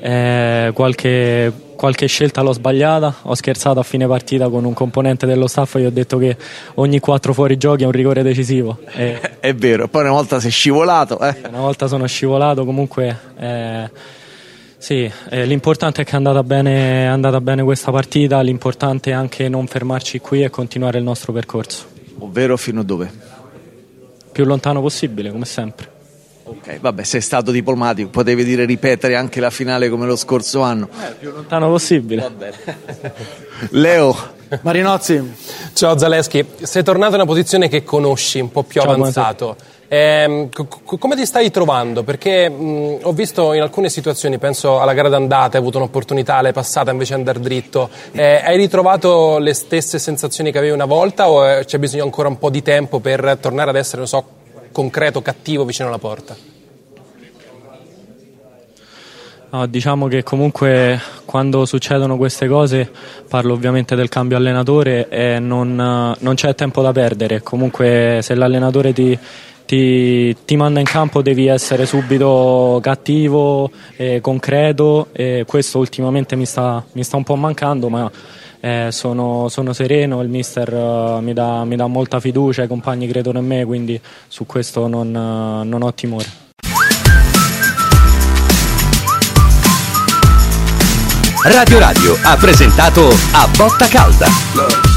eh, qualche, qualche, scelta l'ho sbagliata, ho scherzato a fine partita con un componente dello staff e gli ho detto che ogni quattro fuorigiochi è un rigore decisivo. E è vero, poi una volta sei scivolato. Eh. Una volta sono scivolato, comunque... Eh, sì, eh, l'importante è che è andata, bene, è andata bene questa partita, l'importante è anche non fermarci qui e continuare il nostro percorso. Ovvero fino a dove? Più lontano possibile, come sempre. Ok, vabbè, sei stato diplomatico, potevi dire ripetere anche la finale come lo scorso anno. Eh, più lontano possibile. Va bene. Leo. Marinozzi. Ciao Zaleschi, sei tornato in una posizione che conosci, un po' più Ciao, avanzato. Eh, c- come ti stai trovando? Perché mh, ho visto in alcune situazioni, penso alla gara d'andata, hai avuto un'opportunità, l'hai passata invece di andare dritto. Eh, hai ritrovato le stesse sensazioni che avevi una volta o eh, c'è bisogno ancora un po' di tempo per tornare ad essere, non so, concreto, cattivo vicino alla porta? No, diciamo che comunque quando succedono queste cose, parlo ovviamente del cambio allenatore e non, non c'è tempo da perdere. Comunque se l'allenatore ti, ti, ti, manda in campo devi essere subito cattivo, e concreto e questo ultimamente mi sta, mi sta un po' mancando ma eh, sono, sono, sereno, il mister uh, mi, dà, mi, dà, molta fiducia, i compagni credono in me quindi su questo non, uh, non ho timore. Radio Radio ha presentato A Botta Calda.